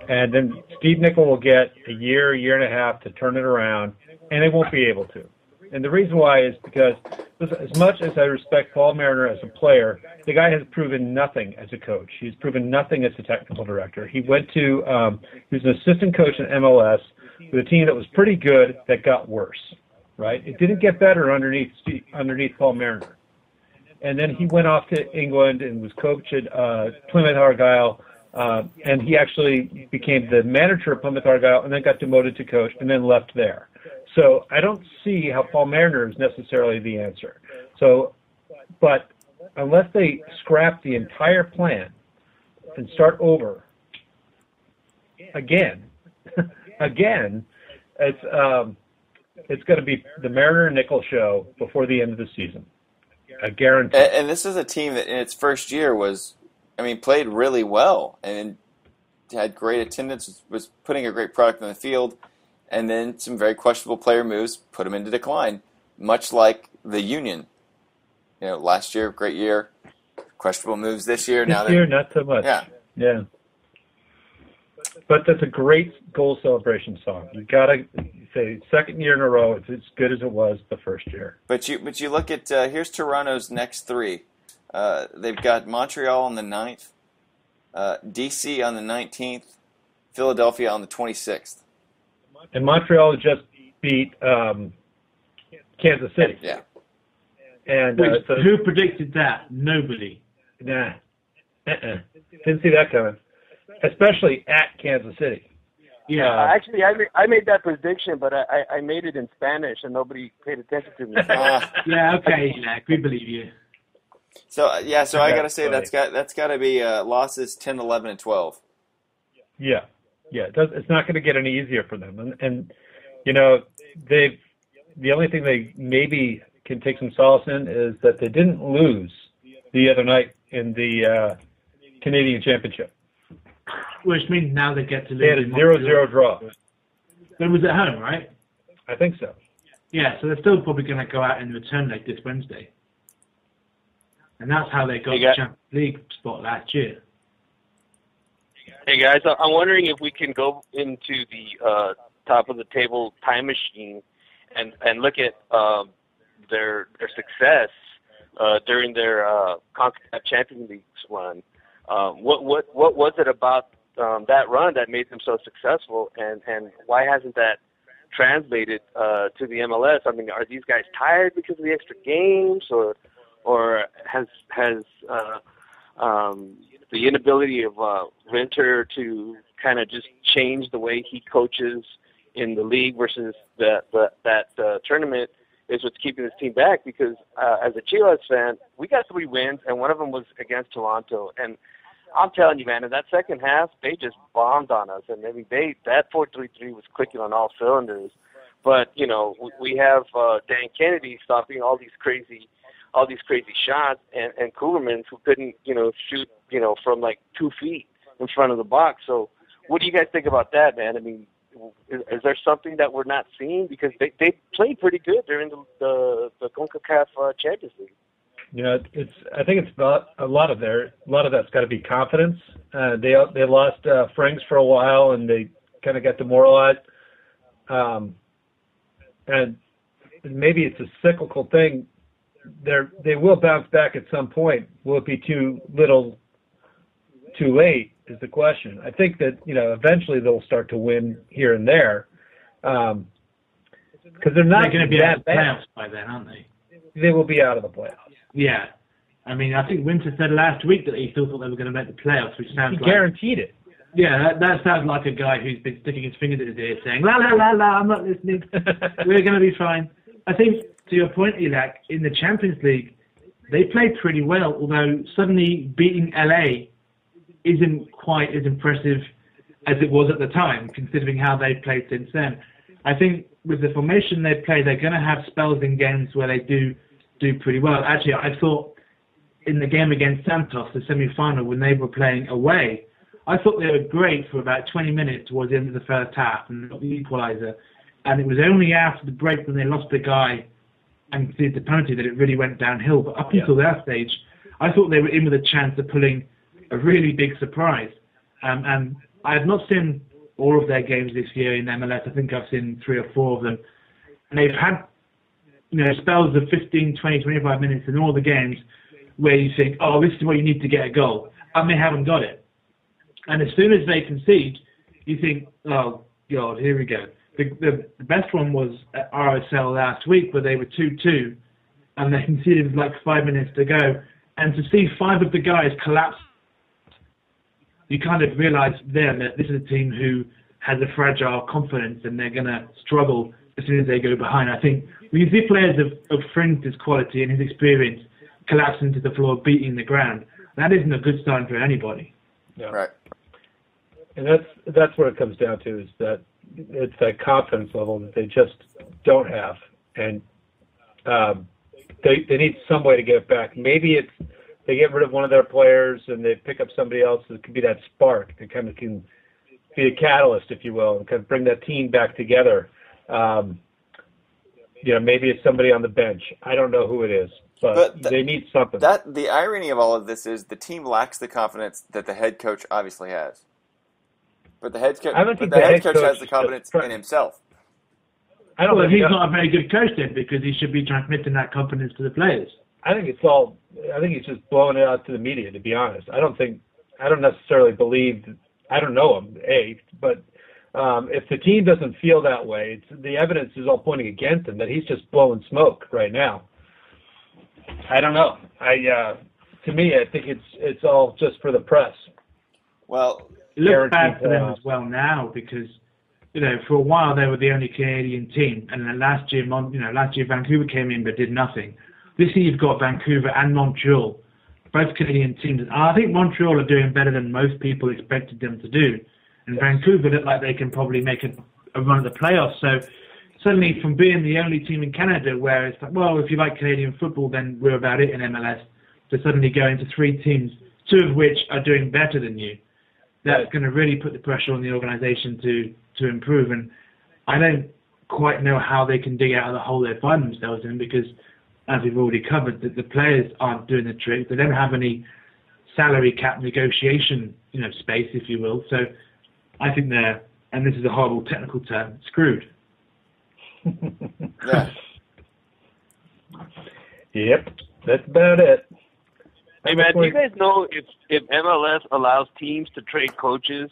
Speaker 2: And then Steve Nicol will get a year, year and a half to turn it around, and they won't be able to. And the reason why is because as much as I respect Paul Mariner as a player, the guy has proven nothing as a coach. He's proven nothing as a technical director. He went to um, he was an assistant coach in MLS with a team that was pretty good that got worse. Right? It didn't get better underneath underneath Paul Mariner. And then he went off to England and was coached at uh, Plymouth Argyle. Uh, and he actually became the manager of Plymouth Argyle and then got demoted to coach and then left there. So I don't see how Paul Mariner is necessarily the answer. So, but unless they scrap the entire plan and start over again, again, it's um, it's going to be the Mariner Nicol show before the end of the season. I guarantee.
Speaker 1: And, and this is a team that in its first year was, I mean, played really well and had great attendance, was putting a great product on the field, and then some very questionable player moves put them into decline, much like the Union. You know, last year, great year, questionable moves this year.
Speaker 2: This
Speaker 1: now
Speaker 2: year, not so much.
Speaker 1: Yeah.
Speaker 2: Yeah. But that's a great goal celebration song. You gotta say second year in a row. It's as good as it was the first year.
Speaker 1: But you but you look at uh, here's Toronto's next three. Uh, they've got Montreal on the 9th, uh, DC on the 19th, Philadelphia on the 26th.
Speaker 2: And Montreal just beat um, Kansas City.
Speaker 1: Yeah.
Speaker 2: And uh,
Speaker 4: Which,
Speaker 2: so,
Speaker 4: who predicted that? Nobody.
Speaker 2: nah, uh-uh. didn't see that coming. Especially at Kansas City.
Speaker 4: Yeah.
Speaker 2: Uh,
Speaker 3: Actually, I ma- I made that prediction, but I, I I made it in Spanish, and nobody paid attention to me.
Speaker 1: Uh,
Speaker 4: yeah. Okay, Zach, we believe you.
Speaker 1: So uh, yeah, so I
Speaker 2: That's
Speaker 1: gotta say that's got that's got to be uh, losses 10, 11, and 12.
Speaker 2: Yeah, yeah. It does, it's not going to get any easier for them, and and you know they the only thing they maybe can take some solace in is that they didn't lose the other night in the uh, Canadian Championship.
Speaker 4: Which means now they get to lose.
Speaker 2: They had a
Speaker 4: in
Speaker 2: zero
Speaker 4: Montreal.
Speaker 2: zero draw.
Speaker 4: It was at home, right?
Speaker 2: I think so.
Speaker 4: Yeah, so they're still probably going to go out and return leg this Wednesday. And that's how they got
Speaker 3: You
Speaker 4: the Champions League spot last year.
Speaker 3: Hey guys, I'm wondering if we can go into the uh, top of the table time machine and and look at um, their their success uh, during their uh, CONCACAF Champions League run. Um, what what what was it about um, that run that made them so successful, and and why hasn't that translated uh, to the MLS? I mean, are these guys tired because of the extra games, or or has has uh, um, the inability of uh, Winter to kind of just change the way he coaches in the league versus the, the that uh, tournament is what's keeping this team back. Because uh, as a Chivas fan, we got three wins, and one of them was against Toronto. And I'm telling you, man, in that second half, they just bombed on us, and I mean, they that four three three was clicking on all cylinders. But you know, we, we have uh, Dan Kennedy stopping all these crazy all these crazy shots, and and Koevermans who couldn't you know shoot you know from like two feet in front of the box. So, what do you guys think about that, man? I mean, is, is there something that we're not seeing because they they played pretty good during the the, the Concacaf uh, Champions League.
Speaker 2: Know, it's. I think it's about a lot of their. A lot of that's got to be confidence. Uh, they they lost uh, Frings for a while, and they kind of got demoralized. Um, and maybe it's a cyclical thing. They're they will bounce back at some point. Will it be too little, too late? Is the question. I think that you know eventually they'll start to win here and there, um, because they're not
Speaker 4: going to be out
Speaker 2: that
Speaker 4: of the
Speaker 2: bad.
Speaker 4: playoffs by then, aren't they?
Speaker 2: They will be out of the playoffs.
Speaker 4: Yeah. I mean, I think Winter said last week that he still thought they were going to make the playoffs, which sounds
Speaker 2: He
Speaker 4: like
Speaker 2: guaranteed it.
Speaker 4: yeah, that, that sounds like a guy who's been sticking his fingers in his ear, saying la la la la, I'm not listening. We're going to be fine. I think to your point, Elac, in the Champions League, they played pretty well, although suddenly beating LA isn't quite as impressive as it was at the time, considering how they've played since then. I think with the formation they play, they're going to have spells in games where they do do pretty well. Actually, I thought in the game against Santos, the semi-final, when they were playing away, I thought they were great for about 20 minutes towards the end of the first half and got the equaliser. And it was only after the break when they lost the guy and conceded the penalty that it really went downhill. But up
Speaker 2: Yeah.
Speaker 4: until that stage, I thought they were in with a chance of pulling a really big surprise. Um, and I have not seen all of their games this year in MLS. I think I've seen three or four of them. And they've had you know, spells of 15, 20, 25 minutes in all the games where you think, oh, this is where you need to get a goal. And they haven't got it. And as soon as they concede, you think, oh, God, here we go. The, the, the best one was at RSL last week where they were 2-2 and they conceded with like five minutes to go. And to see five of the guys collapse, you kind of realize then that this is a team who has a fragile confidence and they're going to struggle as soon as they go behind. I think when you see players of, of Frings' quality and his experience collapsing to the floor, beating the ground, that isn't a good sign for anybody.
Speaker 2: Yeah.
Speaker 1: Right.
Speaker 2: And that's that's what it comes down to is that it's that confidence level that they just don't have, and um, they they need some way to get it back. Maybe it's they get rid of one of their players and they pick up somebody else that could be that spark that kind of can be a catalyst, if you will, and kind of bring that team back together. Um, you know, maybe it's somebody on the bench. I don't know who it is, but,
Speaker 1: But th-
Speaker 2: they need something.
Speaker 1: That the irony of all of this is the team lacks the confidence that the head coach obviously has. But the head coach,
Speaker 2: I don't think
Speaker 1: the
Speaker 2: the
Speaker 1: head
Speaker 2: head
Speaker 1: coach
Speaker 2: coach
Speaker 1: has the confidence
Speaker 2: try-
Speaker 1: in himself.
Speaker 2: I don't
Speaker 4: Well,
Speaker 2: think
Speaker 4: he's not a very good coach then because he should be transmitting that confidence to the players.
Speaker 2: I think it's all. I think he's just blowing it out to the media. To be honest, I don't think. I don't necessarily believe. I don't know him, a. But um, if the team doesn't feel that way, it's, the evidence is all pointing against him. That he's just blowing smoke right now. I don't know. I uh, to me, I think it's it's all just for the press.
Speaker 1: Well,
Speaker 4: It looks bad for them as well now because you know for a while they were the only Canadian team, and then last year, Mon- you know, last year Vancouver came in but did nothing. This year you've got Vancouver and Montreal, both Canadian teams. And I think Montreal are doing better than most people expected them to do, and Vancouver look like they can probably make a, a run at the playoffs. So suddenly, from being the only team in Canada where it's like, well, if you like Canadian football, then we're about it in MLS, to suddenly going to three teams, two of which are doing better than you that's going to really put the pressure on the organisation to to improve. And I don't quite know how they can dig out of the hole they find themselves in because, as we've already covered, that the players aren't doing the trick. They don't have any salary cap negotiation, you know, space, if you will. So I think they're, and this is a horrible technical term, screwed.
Speaker 1: yeah.
Speaker 2: Yep, that's about it.
Speaker 3: Hey man, do you guys know if if MLS allows teams to trade coaches?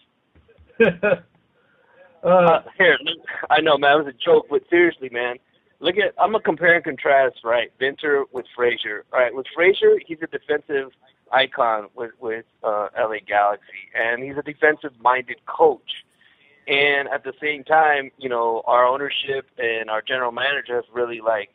Speaker 2: uh,
Speaker 3: Uh, here, look, I know, man, it was a joke, but seriously, man, look at I'm gonna compare and contrast, right? Venter with Fraser. All right, with Fraser, he's a defensive icon with with uh, LA Galaxy, and he's a defensive-minded coach. And at the same time, you know, our ownership and our general manager have really like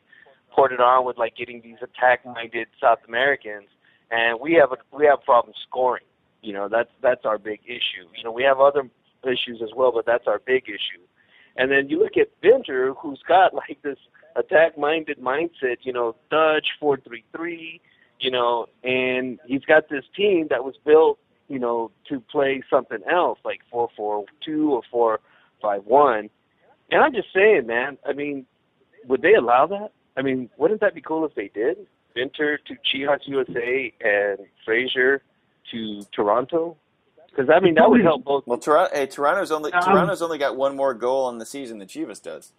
Speaker 3: poured it on with like getting these attack-minded South Americans, and we have a we have problems scoring. You know, that's that's our big issue. You know, we have other issues as well, but that's our big issue. And then you look at Venter, who's got like this attack-minded mindset. You know, Dutch four three three. You know, and he's got this team that was built, you know, to play something else like four four two or four five one. And I'm just saying, man. I mean, would they allow that? I mean, wouldn't that be cool if they did? Venter to Chivas USA and Fraser to Toronto? Because I mean, that would help both.
Speaker 1: Well, Toronto, hey, Toronto's only
Speaker 4: Um,
Speaker 1: Toronto's only got one more goal on the season than Chivas does.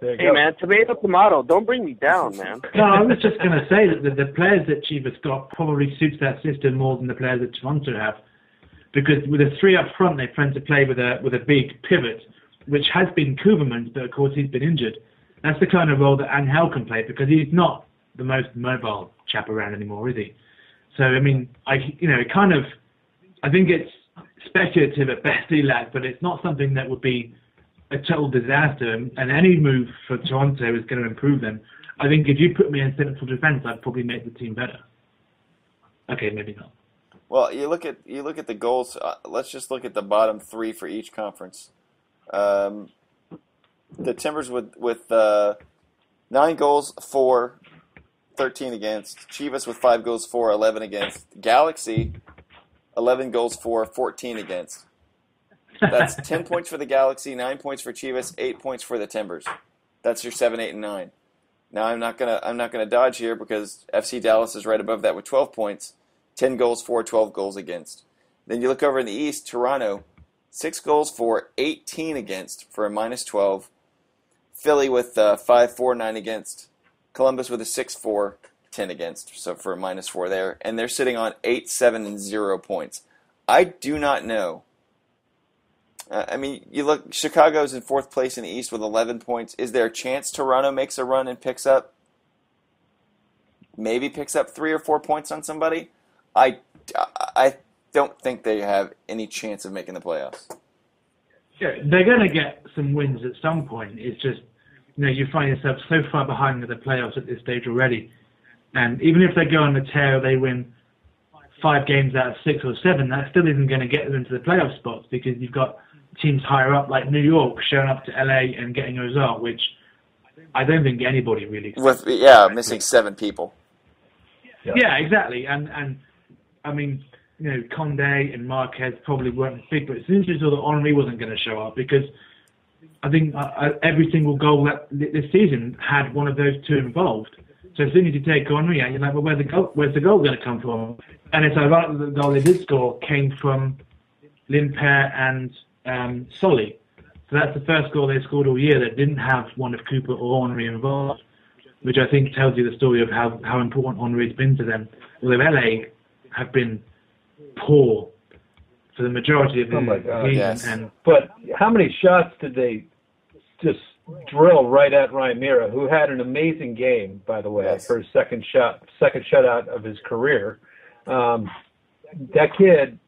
Speaker 2: there you
Speaker 3: Hey
Speaker 2: go.
Speaker 3: man, tomato tomato. Don't bring me down, man.
Speaker 4: No, I was just going to say that the, the players that Chivas got probably suits that system more than the players that Toronto have, because with the three up front, they plan to play with a with a big pivot, which has been Koevermans, but of course he's been injured. That's the kind of role that Angel can play because he's not the most mobile chap around anymore, is he? So I mean, I you know, it kind of, I think it's speculative at best, Elac, but it's not something that would be a total disaster, and any move for Toronto is going to improve them. I think if you put me in central defence, I'd probably make the team better. Okay, maybe not.
Speaker 1: Well, you look at you look at the goals. Uh, let's just look at the bottom three for each conference. Um, the Timbers with with uh, nine goals for, 13 against. Chivas with five goals for, 11 against. Galaxy, 11 goals for, 14 against. That's 10 points for the Galaxy, 9 points for Chivas, 8 points for the Timbers. That's your 7, 8, and 9. Now I'm not gonna I'm not gonna dodge here because FC Dallas is right above that with 12 points, 10 goals for, 12 goals against. Then you look over in the East, Toronto, 6 goals for, 18 against for a minus 12. Philly with uh, 5 4 9 against. Columbus with a 6 4 10 against, so for a minus 4 there. And they're sitting on 8 7 and 0 points. I do not know. Uh, I mean, you look, Chicago's in fourth place in the East with 11 points. Is there a chance Toronto makes a run and picks up, maybe picks up three or four points on somebody? I, I don't think they have any chance of making the playoffs.
Speaker 4: yeah, they're going to get some wins at some point. It's just, you know, you find yourself so far behind in the playoffs at this stage already. And even if they go on the tear, they win five games out of six or seven, that still isn't going to get them into the playoff spots because you've got teams higher up like New York showing up to LA and getting a result, which I don't think anybody really.
Speaker 1: With yeah, missing seven people.
Speaker 4: Yeah. yeah, exactly. And and I mean, you know, Conde and Marquez probably weren't big, but as soon as you saw that Henry wasn't going to show up because I think uh, uh, every single goal that this season had one of those two involved. So as soon as you take Henry out, you're like, well, where's the goal? Where's the goal going to come from? And it's ironic that the goal they did score came from Lindpere and um, Solli. So that's the first goal they scored all year that didn't have one of Cooper or Henry involved, which I think tells you the story of how, how important Henry's been to them. Although LA have been poor for the majority of the
Speaker 2: oh my God, season.
Speaker 1: Yes.
Speaker 4: And,
Speaker 2: but how many shots did they just drill right at Ryan Meara, who had an amazing game, by the way,
Speaker 1: Yes.
Speaker 2: for his second shot, second shutout of his career. Um, that kid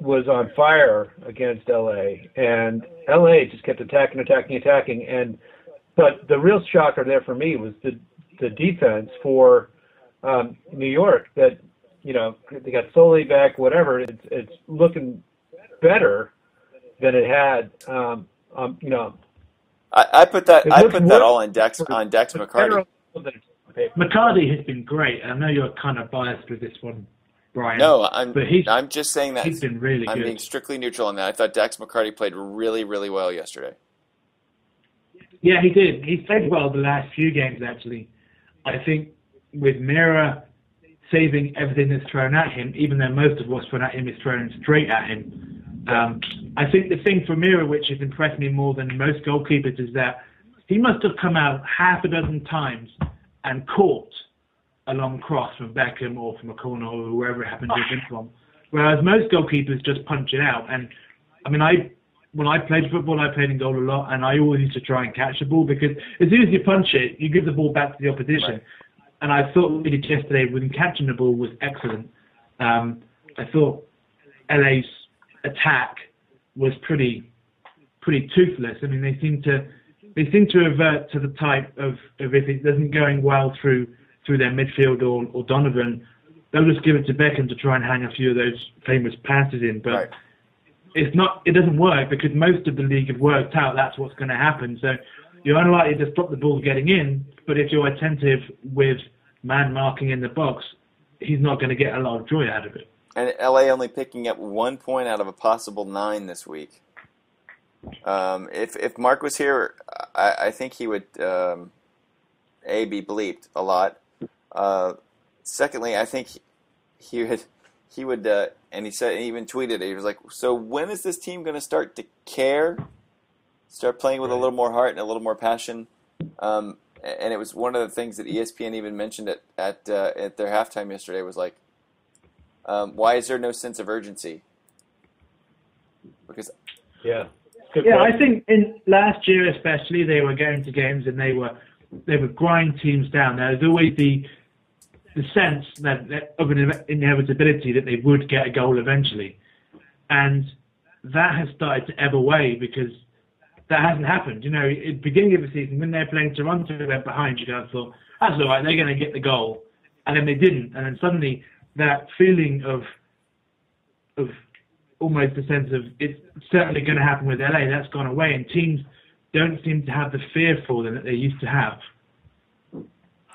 Speaker 2: was on fire against LA, and LA just kept attacking, attacking, attacking. And but the real shocker there for me was the the defense for um, New York. That you know they got Solli back, whatever. It's it's looking better than it had. Um, um, you know,
Speaker 1: I, I put that I put that all on Dax on
Speaker 2: Dax
Speaker 1: McCarty.
Speaker 2: better than it's on paper.
Speaker 4: McCarty has been great. I know you're kind of biased with this one, Brian.
Speaker 1: No, I'm
Speaker 4: But he's-
Speaker 1: I'm just saying that
Speaker 4: he's been really
Speaker 1: I'm
Speaker 4: good.
Speaker 1: being strictly neutral on that. I thought Dax McCarty played really really well yesterday.
Speaker 4: Yeah, he did. He played well the last few games, actually. I think with Meara saving everything that's thrown at him, even though most of what's thrown at him is thrown straight at him. Um, I think the thing for Meara, which has impressed me more than most goalkeepers, is that he must have come out half a dozen times and caught a long cross from Beckham or from a corner or wherever it happened to have been from. Whereas most goalkeepers just punch it out. And I mean, I when I played football, I played in goal a lot, and I always used to try and catch the ball because as soon as you punch it, you give the ball back to the opposition.
Speaker 1: Right.
Speaker 4: And I thought we did yesterday with catching the ball was excellent. Um, I thought LA's attack was pretty pretty toothless. I mean, they seem to they seem to revert to the type of, of if it doesn't going well through through their midfield or, or Donovan, they'll just give it to Beckham to try and hang a few of those famous passes in. But
Speaker 1: Right.
Speaker 4: it's not it doesn't work because most of the league have worked out that's what's going to happen. So you're unlikely to stop the ball getting in, but if you're attentive with man marking in the box, he's not going to get a lot of joy out of it.
Speaker 1: And LA only picking up one point out of a possible nine this week. Um, if if Mark was here, I, I think he would um, a be bleeped a lot. Uh, secondly, I think he, he would he would uh, and he said he even tweeted it. He was like, "So when is this team going to start to care? Start playing with a little more heart and a little more passion?" Um, and it was one of the things that ESPN even mentioned at at uh, at their halftime yesterday was like, um, "Why is there no sense of urgency?" Because
Speaker 2: Yeah. Good
Speaker 4: Yeah,
Speaker 2: point.
Speaker 4: I think in last year especially they were going to games and they were they would grind teams down. There was always the the sense that, that of an inevitability that they would get a goal eventually, and that has started to ebb away because that hasn't happened. You know, at the beginning of the season when they're playing Toronto, they went behind. You guys thought that's all right, they're going to get the goal, and then they didn't, and then suddenly that feeling of of almost a sense of it's certainly going to happen with LA. That's gone away, and teams don't seem to have the fear for them that they used to have.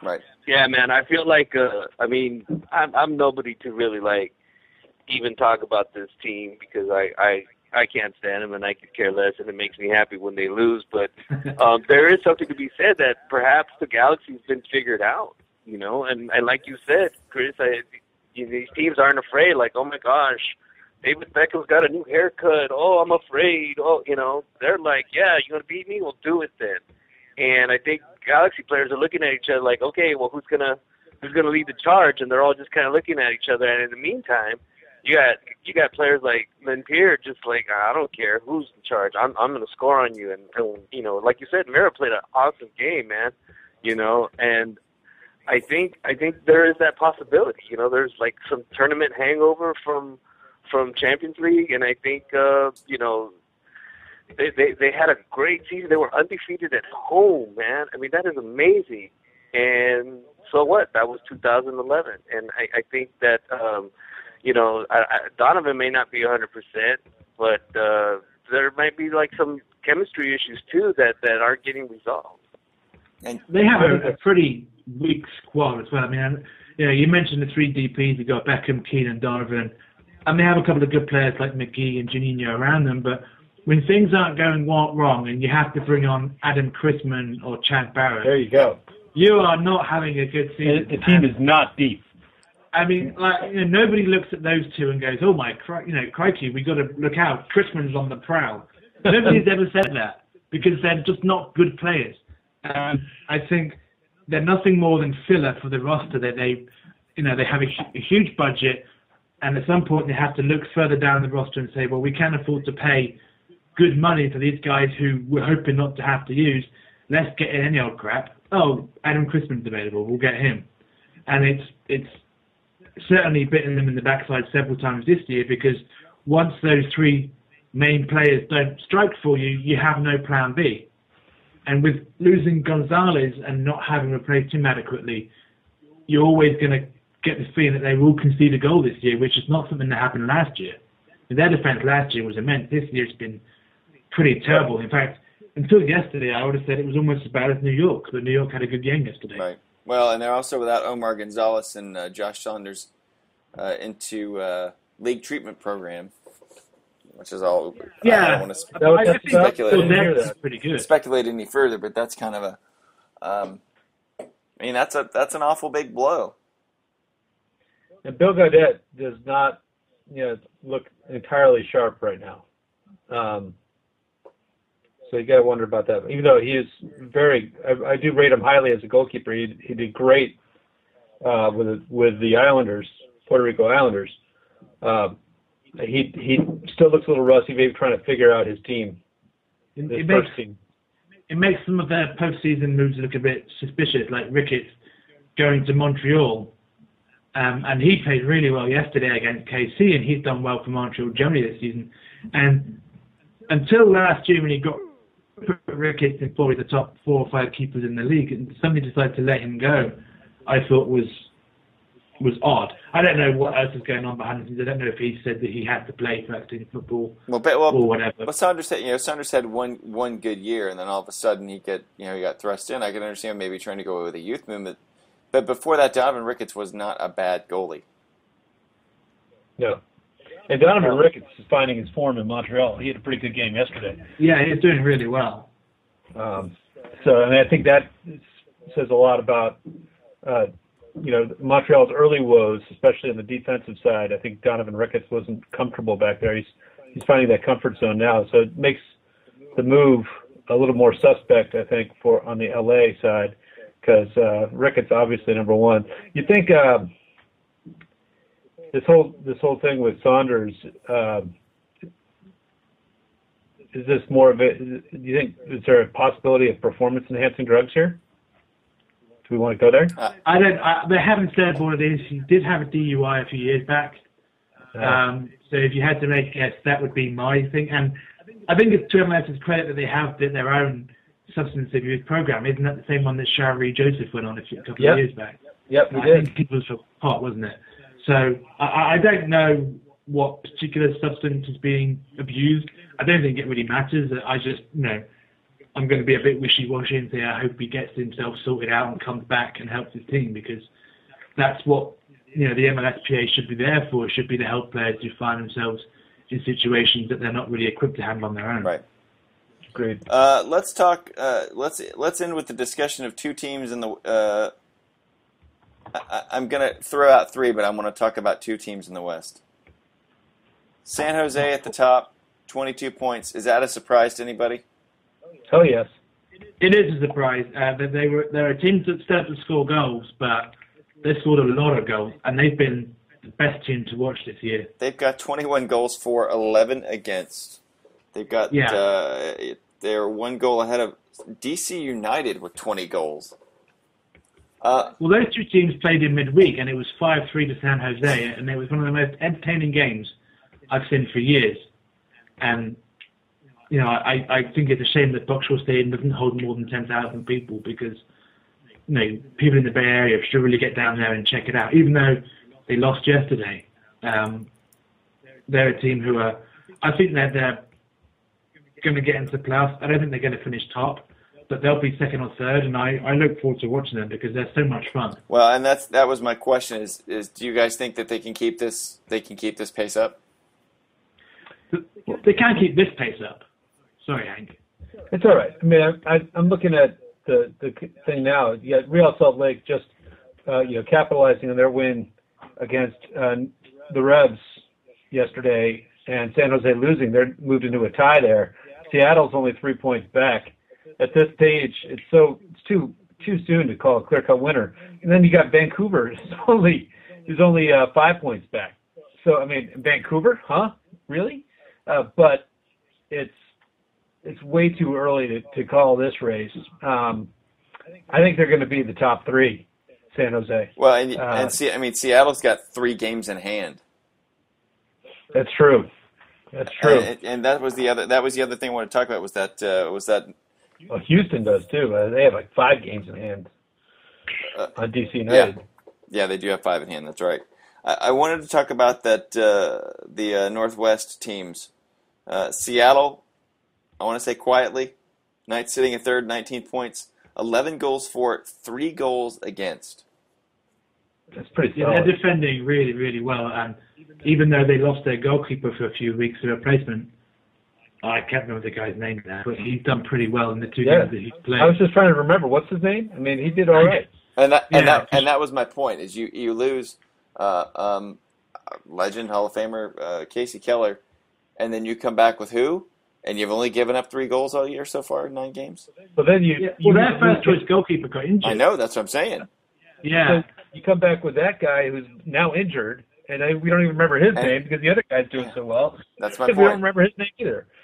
Speaker 1: right,
Speaker 3: Yeah, man. I feel like uh I mean, I'm I'm nobody to really like even talk about this team because I I I can't stand them and I could care less and it makes me happy when they lose, but um there is something to be said that perhaps the galaxy's been figured out, you know, and and like you said, Chris, I these teams aren't afraid like, "Oh my gosh, David Beckham's got a new haircut. Oh, I'm afraid." Oh, you know, they're like, "Yeah, you gonna beat me? We'll do it then." And I think Galaxy players are looking at each other like, okay, well, who's gonna who's gonna lead the charge? And they're all just kind of looking at each other. And in the meantime, you got you got players like Lindpere just like I don't care who's in charge. I'm I'm gonna score on you. And, and you know, like you said, Meara played an awesome game, man. You know, and I think I think there is that possibility. You know, there's like some tournament hangover from from Champions League, and I think uh, you know they, they they had a great season. They were undefeated at home, man. I mean, that is amazing. And so what? That was 2011, and I, I think that um, you know I, I, Donovan may not be 100 percent, but uh, there might be like some chemistry issues too that that aren't getting resolved.
Speaker 4: And they have a, a pretty weak squad as well. I mean, you know, you mentioned the three DPs. You got Beckham, Keane, and Donovan, and they have a couple of good players like Magee and Juninho around them. But when things aren't going wrong, and you have to bring on Adam Cristman or Chad Barrett,
Speaker 2: there you go.
Speaker 4: You are not having a good season.
Speaker 2: The team is not deep.
Speaker 4: I mean, like you know, nobody looks at those two and goes, "Oh my, you know, crikey, we got to look out. Cristman's on the prowl." Nobody's ever said that because they're just not good players. And I think they're nothing more than filler for the roster. That they, you know, they have a, a huge budget, and at some point they have to look further down the roster and say, "Well, we can't afford to pay good money for these guys who we're hoping not to have to use. Let's get in any old crap." Oh, Adam Cristman's available. We'll get him, and it's it's certainly bitten them in the backside several times this year because once those three main players don't strike for you, you have no plan B. And with losing Gonzalez and not having replaced him adequately, you're always going to get the feeling that they will concede a goal this year, which is not something that happened last year. Their defense last year was immense. This year it's been pretty terrible. In fact, until yesterday, I would have said it was almost as bad as New York, but New York had a good game yesterday.
Speaker 1: Right. Well, and they're also without Omar Gonzalez and uh, Josh Saunders uh, into uh, league treatment program, which is all.
Speaker 4: Yeah,
Speaker 1: I don't want to
Speaker 4: that was,
Speaker 1: speculate.
Speaker 4: That's pretty good.
Speaker 1: Speculate any further, but that's kind of a. Um, I mean, that's a that's an awful big blow.
Speaker 2: And Bill Gaudette does not, you know, look entirely sharp right now. Um, so you got to wonder about that. Even though he is very, I, I do rate him highly as a goalkeeper. He, he did great uh, with with the Islanders, Puerto Rico Islanders. Um, he he still looks a little rusty, maybe trying to figure out his team.
Speaker 4: His it, makes, team. it makes some of their postseason moves look a bit suspicious, like Ricketts going to Montreal. Um, and he played really well yesterday against KC, and he's done well for Montreal generally this season. And until last year, when he got Ricketts in probably the top four or five keepers in the league, and somebody decided to let him go, I thought was was odd. I don't know what else is going on behind the scenes. I don't know if he said that he had to play for acting football well, but, well, or whatever.
Speaker 1: But Saunders had, you know, Saunders had one one good year, and then all of a sudden he get, you know, he got thrust in. I can understand maybe trying to go with a youth movement, but before that, Donovan Ricketts was not a bad goalie.
Speaker 2: No, and Donovan Ricketts is finding his form in Montreal. He had a pretty good game yesterday.
Speaker 4: Yeah, he's doing really well.
Speaker 2: Um, so, I mean, I think that says a lot about, uh, you know, Montreal's early woes, especially on the defensive side. I think Donovan Ricketts wasn't comfortable back there. He's he's finding that comfort zone now, so it makes the move a little more suspect, I think, for on the LA side, because uh, Ricketts obviously number one. You think? Uh, this whole this whole thing with Saunders, um, is this more of a? Do you think is there a possibility of performance enhancing drugs here? We want to go there?
Speaker 4: Uh, I don't. I, they haven't said what it is. He did have a DUI a few years back. Um, so if you had to make a guess, that would be my thing. And I think it's to MLS's credit that they have their own substance abuse program. Isn't that the same one that Shalrie Joseph went on a couple
Speaker 2: yep.
Speaker 4: of years back?
Speaker 2: Yep, we
Speaker 4: I
Speaker 2: did.
Speaker 4: think it was for pot, wasn't it? So I, I don't know what particular substance is being abused. I don't think it really matters. I just, you know, I'm going to be a bit wishy-washy and say I hope he gets himself sorted out and comes back and helps his team because that's what you know the MLSPA should be there for. It should be to help players who find themselves in situations that they're not really equipped to handle on their own.
Speaker 1: Right.
Speaker 2: Great.
Speaker 1: Uh, let's talk. Uh, let's let's end with the discussion of two teams in the uh, I, am going to throw out three, but I'm going to talk about two teams in the West. San Jose at the top, 22 points. Is that a surprise to anybody?
Speaker 2: Oh yes,
Speaker 4: it is a surprise. Uh, that they were they're a team that start to score goals, but they scored a lot of goals, and they've been the best team to watch this year.
Speaker 1: They've got 21 goals for 11 against. They've got yeah. uh, they're one goal ahead of DC United with 20 goals.
Speaker 4: Uh, well, those two teams played in midweek, and it was 5 3 to San Jose, and it was one of the most entertaining games I've seen for years. And, you know, I, I think it's a shame that Buck Shaw Stadium doesn't hold more than 10,000 people because, you know, people in the Bay Area should really get down there and check it out. Even though they lost yesterday, um, they're a team who are, I think that they're going to get into the playoffs. I don't think they're going to finish top, but they'll be second or third, and I, I look forward to watching them because they're so much fun.
Speaker 1: Well, and that's that was my question: is is do you guys think that they can keep this they can keep this pace up?
Speaker 4: They can't keep this pace up. Sorry, Hank.
Speaker 2: It's all right. I mean, I, I'm looking at the the thing now. You got Real Salt Lake just uh, you know capitalizing on their win against uh, the Revs yesterday, and San Jose losing. They're moved into a tie there. Seattle's only three points back. At this stage, it's so it's too too soon to call a clear cut winner. And then you got Vancouver, It's only who's only uh, five points back. So I mean, Vancouver, huh? Really? Uh, but it's it's way too early to, to call this race. Um, I think they're going to be the top three, San Jose.
Speaker 1: Well, and,
Speaker 2: Uh,
Speaker 1: and see, I mean, Seattle's got three games in hand.
Speaker 2: That's true. That's true.
Speaker 1: And, and that was the other that was the other thing I wanted to talk about was that uh, was that
Speaker 2: well, Houston does too. Uh, they have like five games in hand
Speaker 1: Uh,
Speaker 2: on DC United.
Speaker 1: yeah yeah, they do have five in hand. That's right. I, I wanted to talk about that uh, the uh, Northwest teams. Uh, Seattle, I want to say quietly, Knights sitting at third, 19 points, 11 goals for, three goals against.
Speaker 2: That's pretty
Speaker 4: Yeah,
Speaker 2: solid.
Speaker 4: they're defending really, really well, and even though they lost their goalkeeper for a few weeks, the replacement, I can't remember the guy's name now, but he's done pretty well in the two
Speaker 2: Yeah.
Speaker 4: games that he's played.
Speaker 2: I was just trying to remember what's his name. I mean, he did all right.
Speaker 1: And that and
Speaker 4: Yeah.
Speaker 1: that and that was my point is you you lose uh, um, legend Hall of Famer uh, Kasey Keller, and then you come back with who, and you've only given up three goals all year so far in nine games.
Speaker 2: But then you,
Speaker 4: yeah,
Speaker 2: you
Speaker 4: well, their first choice goalkeeper got injured.
Speaker 1: I know that's what I'm saying.
Speaker 4: Yeah,
Speaker 2: So you come back with that guy who's now injured, and I, we don't even remember his
Speaker 1: And-
Speaker 2: name because the other guy's doing so well.
Speaker 1: That's my
Speaker 2: Because we don't remember his name either.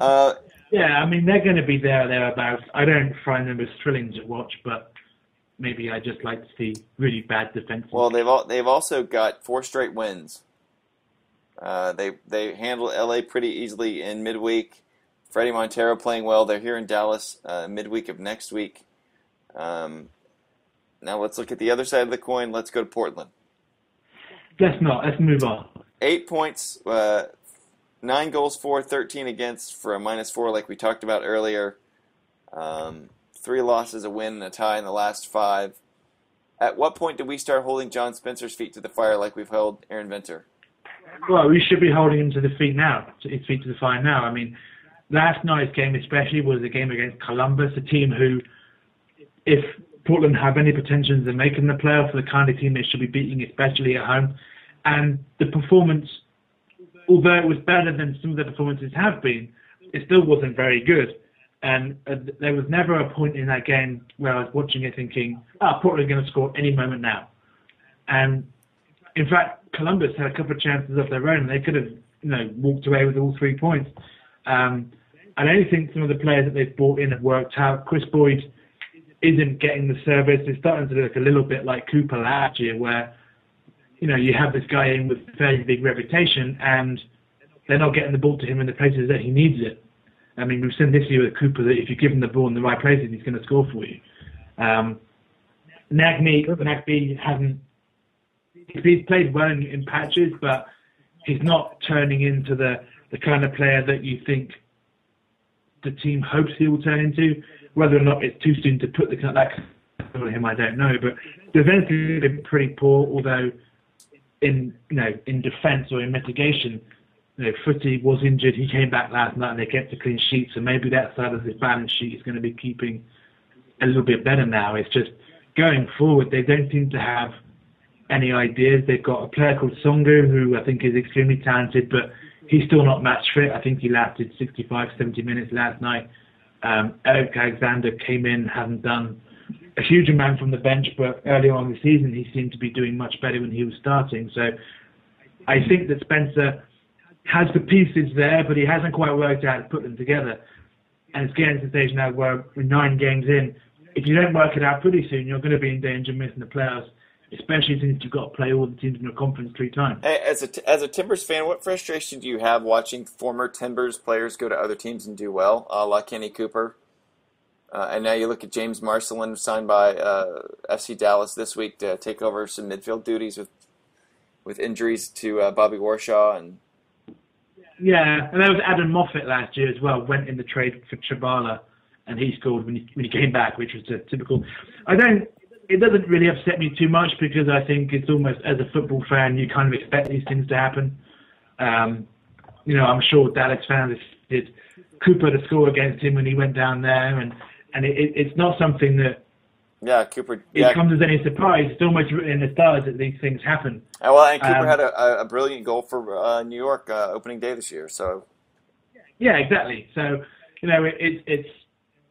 Speaker 1: Uh,
Speaker 4: yeah. I mean, they're going to be there thereabouts. I don't find them as thrilling to watch, but maybe I just like to see really bad defense.
Speaker 1: well, they've all, they've also got four straight wins. Uh, they they handle LA pretty easily in midweek. Fredy Montero playing well. They're here in Dallas uh, midweek of next week. Um, now let's look at the other side of the coin. Let's go to Portland.
Speaker 4: Let's not. Let's move on.
Speaker 1: eight points, uh, nine goals for, 13 against for a minus four, like we talked about earlier. Um, three losses, a win, and a tie in the last five. At what point do we start holding John Spencer's feet to the fire like we've held Aaron Venter?
Speaker 4: Well, we should be holding him to the feet now, to his feet to the fire now. I mean, last night's game especially was a game against Columbus, a team who, if Portland have any pretensions of making the playoffs, the kind of team they should be beating, especially at home. And the performance, although it was better than some of the performances have been, it still wasn't very good. And uh, there was never a point in that game where I was watching it thinking, ah, Portland are going to score any moment now. And in fact, Columbus had a couple of chances of their own. They could have, you know, walked away with all three points. Um, I don't think some of the players that they've brought in have worked out. Kris Boyd isn't getting the service. It's starting to look a little bit like Cooper last year, where you know you have this guy in with a fairly big reputation, and they're not getting the ball to him in the places that he needs it. I mean, we've seen this year with Cooper that if you give him the ball in the right places, he's going to score for you. Um, Nagbe, Nagbe hasn't. He's played well in, in patches, but he's not turning into the, the kind of player that you think the team hopes he will turn into. Whether or not it's too soon to put the that on him, I don't know. But defensively, been pretty poor. Although in you know in defence or in mitigation, you know, Futty was injured. He came back last night and they kept a clean sheet. So maybe that side of his balance sheet is going to be keeping a little bit better now. It's just going forward, they don't seem to have any ideas. They've got a player called Songo'o who I think is extremely talented, but he's still not match fit. I think he lasted 65, 70 minutes last night. Um, Eric Alexander came in, hasn't done a huge amount from the bench, but earlier on in the season he seemed to be doing much better when he was starting. So I think that Spencer has the pieces there, but he hasn't quite worked out how to put them together. And it's getting to the stage now where we're nine games in. If you don't work it out pretty soon, you're going to be in danger of missing the playoffs. Especially since you've got to play all the teams in the conference three times.
Speaker 1: As a as a Timbers fan, what frustration do you have watching former Timbers players go to other teams and do well, uh, like Kenny Cooper? Uh, and now you look at James Marcelin, signed by uh, FC Dallas this week to take over some midfield duties with with injuries to uh, Bobby Warshaw and.
Speaker 4: Yeah, and there was Adam Moffat last year as well. Went in the trade for Chabala, and he scored when he when he came back, which was a typical. I don't. It doesn't really upset me too much because I think it's almost as a football fan you kind of expect these things to happen. Um, you know, I'm sure Dallas fans did Cooper to score against him when he went down there, and and it, it, it's not something that
Speaker 1: yeah Cooper
Speaker 4: it
Speaker 1: yeah.
Speaker 4: comes as any surprise. It's almost written in the stars that these things happen.
Speaker 1: Uh, well, and Cooper
Speaker 4: Um,
Speaker 1: had a, a brilliant goal for uh, New York uh, opening day this year. So
Speaker 4: Yeah, exactly. So you know, it, it, it's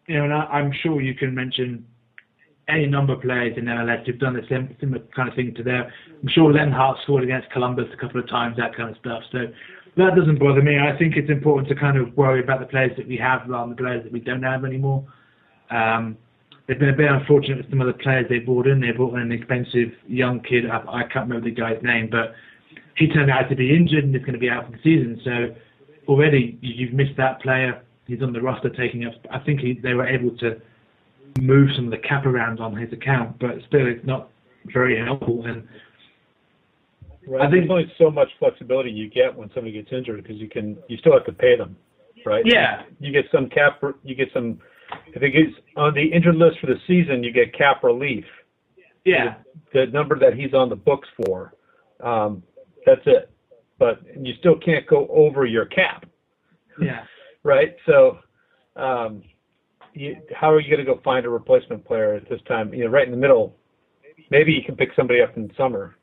Speaker 4: you know, and I, I'm sure you can mention any number of players in MLS who've done the same similar kind of thing to there. I'm sure Lenhart scored against Columbus a couple of times, that kind of stuff. So that doesn't bother me. I think it's important to kind of worry about the players that we have rather than the players that we don't have anymore. Um, they've been a bit unfortunate with some of the players they brought in. They brought in an expensive young kid. I, I can't remember the guy's name, but he turned out to be injured and is going to be out for the season. So already you- you've missed that player. He's on the roster taking up. I think he, they were able to move some of the cap around on his account, but still it's not very helpful. And
Speaker 2: Right.
Speaker 4: I think-
Speaker 2: There's only so much flexibility you get when somebody gets injured because you can you still have to pay them, right?
Speaker 4: Yeah.
Speaker 2: You get some cap. You get some. If think it's on the injured list for the season. You get cap relief.
Speaker 4: yeah,
Speaker 2: The number that he's on the books for. Um, that's it. But you still can't go over your cap,
Speaker 4: yeah,
Speaker 2: right? So, um, you, how are you going to go find a replacement player at this time? You know, right in the middle. Maybe you can pick somebody up in the summer.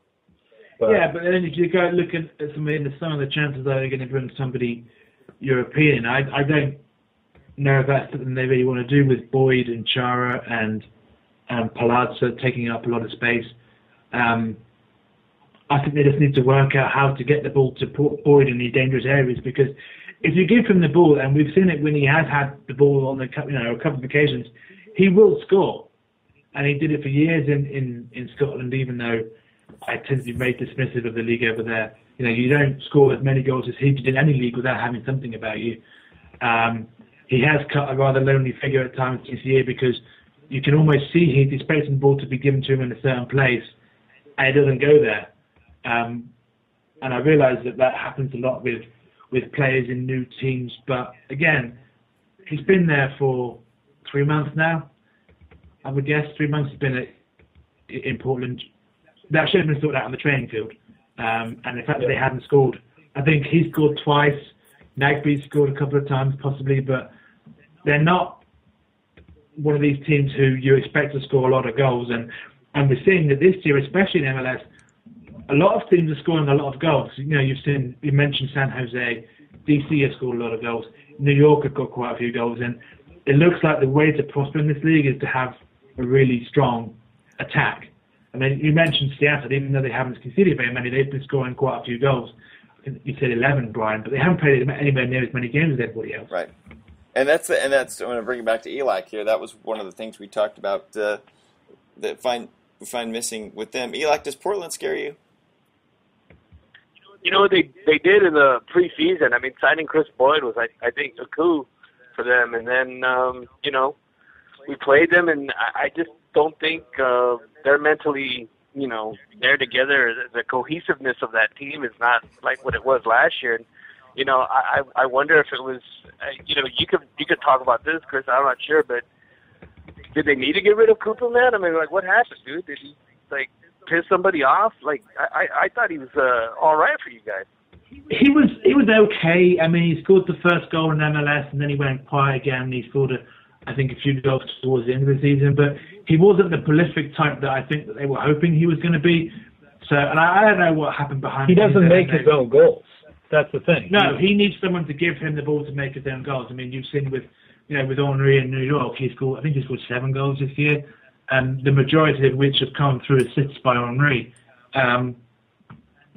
Speaker 2: But,
Speaker 4: yeah. But then if you go look at, some of the some of the chances that they're going to bring somebody European, I I don't know if that's something they really want to do with Boyd and Chara and um, Perlaza taking up a lot of space. Um, I think they just need to work out how to get the ball to Boyd in these dangerous areas because if you give him the ball, and we've seen it when he has had the ball on the you know a couple of occasions, he will score, and he did it for years in in in Scotland, even though I tend to be very dismissive of the league over there. You know, you don't score as many goals as he did in any league without having something about you. Um, he has cut a rather lonely figure at times this year because you can almost see he's expecting the ball to be given to him in a certain place, and it doesn't go there. Um, and I realise that that happens a lot with with players in new teams. But again, he's been there for three months now. I would guess three months has been at, in Portland. That should have been sorted out on the training field. Um, and the fact that they hadn't scored, I think he scored twice. Nagbe scored a couple of times possibly, but they're not one of these teams who you expect to score a lot of goals. And and we're seeing that this year, especially in MLS, a lot of teams are scoring a lot of goals. You know, you've seen you mentioned San Jose, DC has scored a lot of goals. New York have got quite a few goals, and it looks like the way to prosper in this league is to have a really strong attack. I mean, you mentioned Seattle, even though they haven't conceded very many, they've been scoring quite a few goals. You said 11, Brian, but they haven't played anywhere near as many games as everybody else.
Speaker 1: Right. And that's and that's I'm going to bring it back to Eli here. That was one of the things we talked about uh, that find we find missing with them. Eli, does Portland scare you?
Speaker 3: You know what they they did in the preseason? I mean, signing Kris Boyd was, I, I think, a coup for them. And then, um, you know, we played them, and I, I just don't think uh, they're mentally, you know, there together. The, cohesiveness of that team is not like what it was last year. And, you know, I I I wonder if it was, uh, you know, you could you could talk about this, Chris. I'm not sure, but did they need to get rid of Cooper, man? I mean, like, what happened, dude? Did he like piss somebody off? Like, I I, I thought he was uh, all right for you guys.
Speaker 4: He was he was okay. I mean, he scored the first goal in MLS, and then he went quiet again. He scored, a, I think, a few goals towards the end of the season, but he wasn't the prolific type that I think that they were hoping he was going to be. So, and I, I don't know what happened behind.
Speaker 2: he doesn't
Speaker 4: there.
Speaker 2: make his own goals. That's the thing.
Speaker 4: No, he needs someone to give him the ball to make his own goals. I mean, you've seen with, you know, with Henry in New York, he scored, I think he scored seven goals this year, and the majority of which have come through assists by Henry. Um,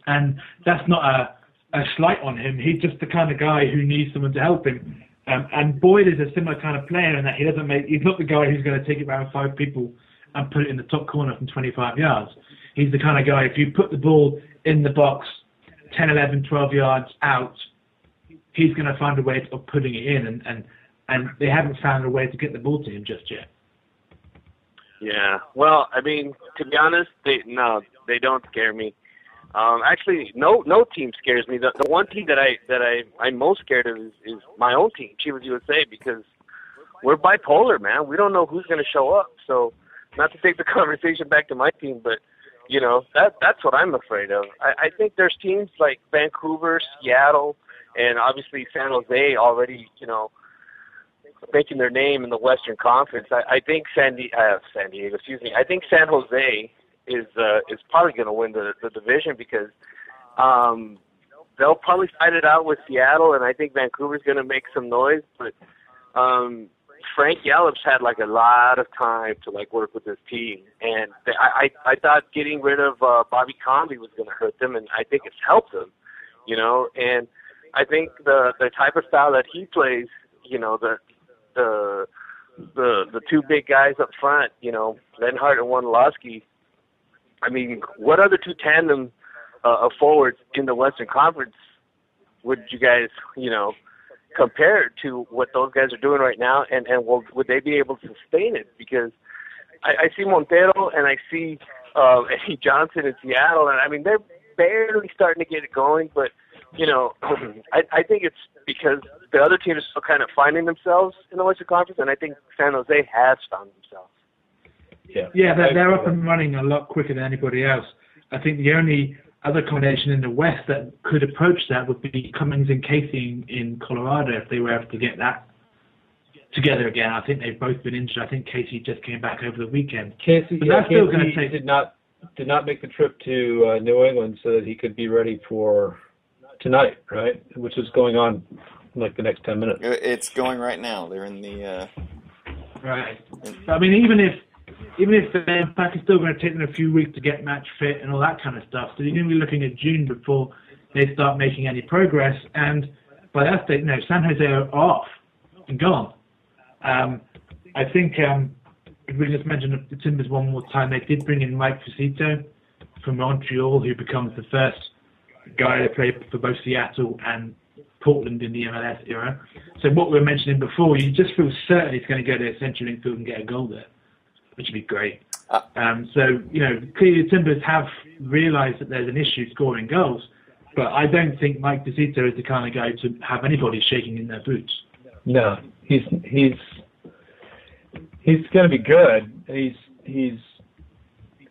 Speaker 4: and that's not a, a slight on him. He's just the kind of guy who needs someone to help him. Um, and Boyd is a similar kind of player in that he doesn't make, he's not the guy who's going to take it around five people and put it in the top corner from 25 yards. He's the kind of guy, if you put the ball in the box 10, 11, 12 yards out, he's going to find a way of putting it in, and, and, and they haven't found a way to get the ball to him just yet.
Speaker 3: Yeah. Well, I mean, to be honest, they no, they don't scare me. Um, actually, no, no team scares me. The, the one team that I that I I'm most scared of is, is my own team, Chivas USA, because we're bipolar, man. We don't know who's going to show up. So, not to take the conversation back to my team, but you know that that's what I'm afraid of. I, I think there's teams like Vancouver, Seattle, and obviously San Jose already, you know, making their name in the Western Conference. I, I think San, Di- uh, San Diego, excuse me. I think San Jose is uh, is probably going to win the the division because um, they'll probably fight it out with Seattle, and I think Vancouver's going to make some noise. But um, Frank Yallop's had like a lot of time to like work with his team, and they, I I I thought getting rid of uh, Bobby Convey was going to hurt them, and I think it's helped them. You know, and I think the the type of style that he plays, you know, the the the the two big guys up front, you know, Lenhart and Wondolowski, I mean, what other two tandem uh, of forwards in the Western Conference would you guys, you know, compare to what those guys are doing right now, and and will, would they be able to sustain it? Because I, I see Montero and I see uh, Eddie Johnson in Seattle, and I mean they're barely starting to get it going, but you know, I, I think it's because the other teams are still kind of finding themselves in the Western Conference, and I think San Jose has found themselves.
Speaker 2: Yeah,
Speaker 4: Yeah, they're, they're up and running a lot quicker than anybody else. I think the only other combination in the West that could approach that would be Cummings and Casey in, in Colorado if they were able to get that together again. I think they've both been injured. I think Casey just came back over the weekend.
Speaker 2: Casey,
Speaker 4: But
Speaker 2: yeah,
Speaker 4: that's still
Speaker 2: Casey
Speaker 4: gonna take-
Speaker 2: did not did not make the trip to uh, New England so that he could be ready for tonight, right? Which is going on in like the next ten minutes.
Speaker 1: It's going right now. They're in the. Uh,
Speaker 4: Right. But, I mean, even if even if the impact is still going to take them a few weeks to get match fit and all that kind of stuff, so you're going to be looking at June before they start making any progress. And by that stage, you know, San Jose are off and gone. Um, I think um, if we just mention the Timbers one more time, they did bring in Mike Fucito from Montreal, who becomes the first guy that played for both Seattle and Portland in the MLS era. So what we were mentioning before, you just feel certain he's going to go to CenturyLink Field and get a goal there, which would be great.
Speaker 1: Uh,
Speaker 4: Um, so, you know, clearly the Timbers have realised that there's an issue scoring goals, but I don't think Mike Fucito is the kind of guy to have anybody shaking in their boots.
Speaker 2: No, he's he's he's going to be good. He's he's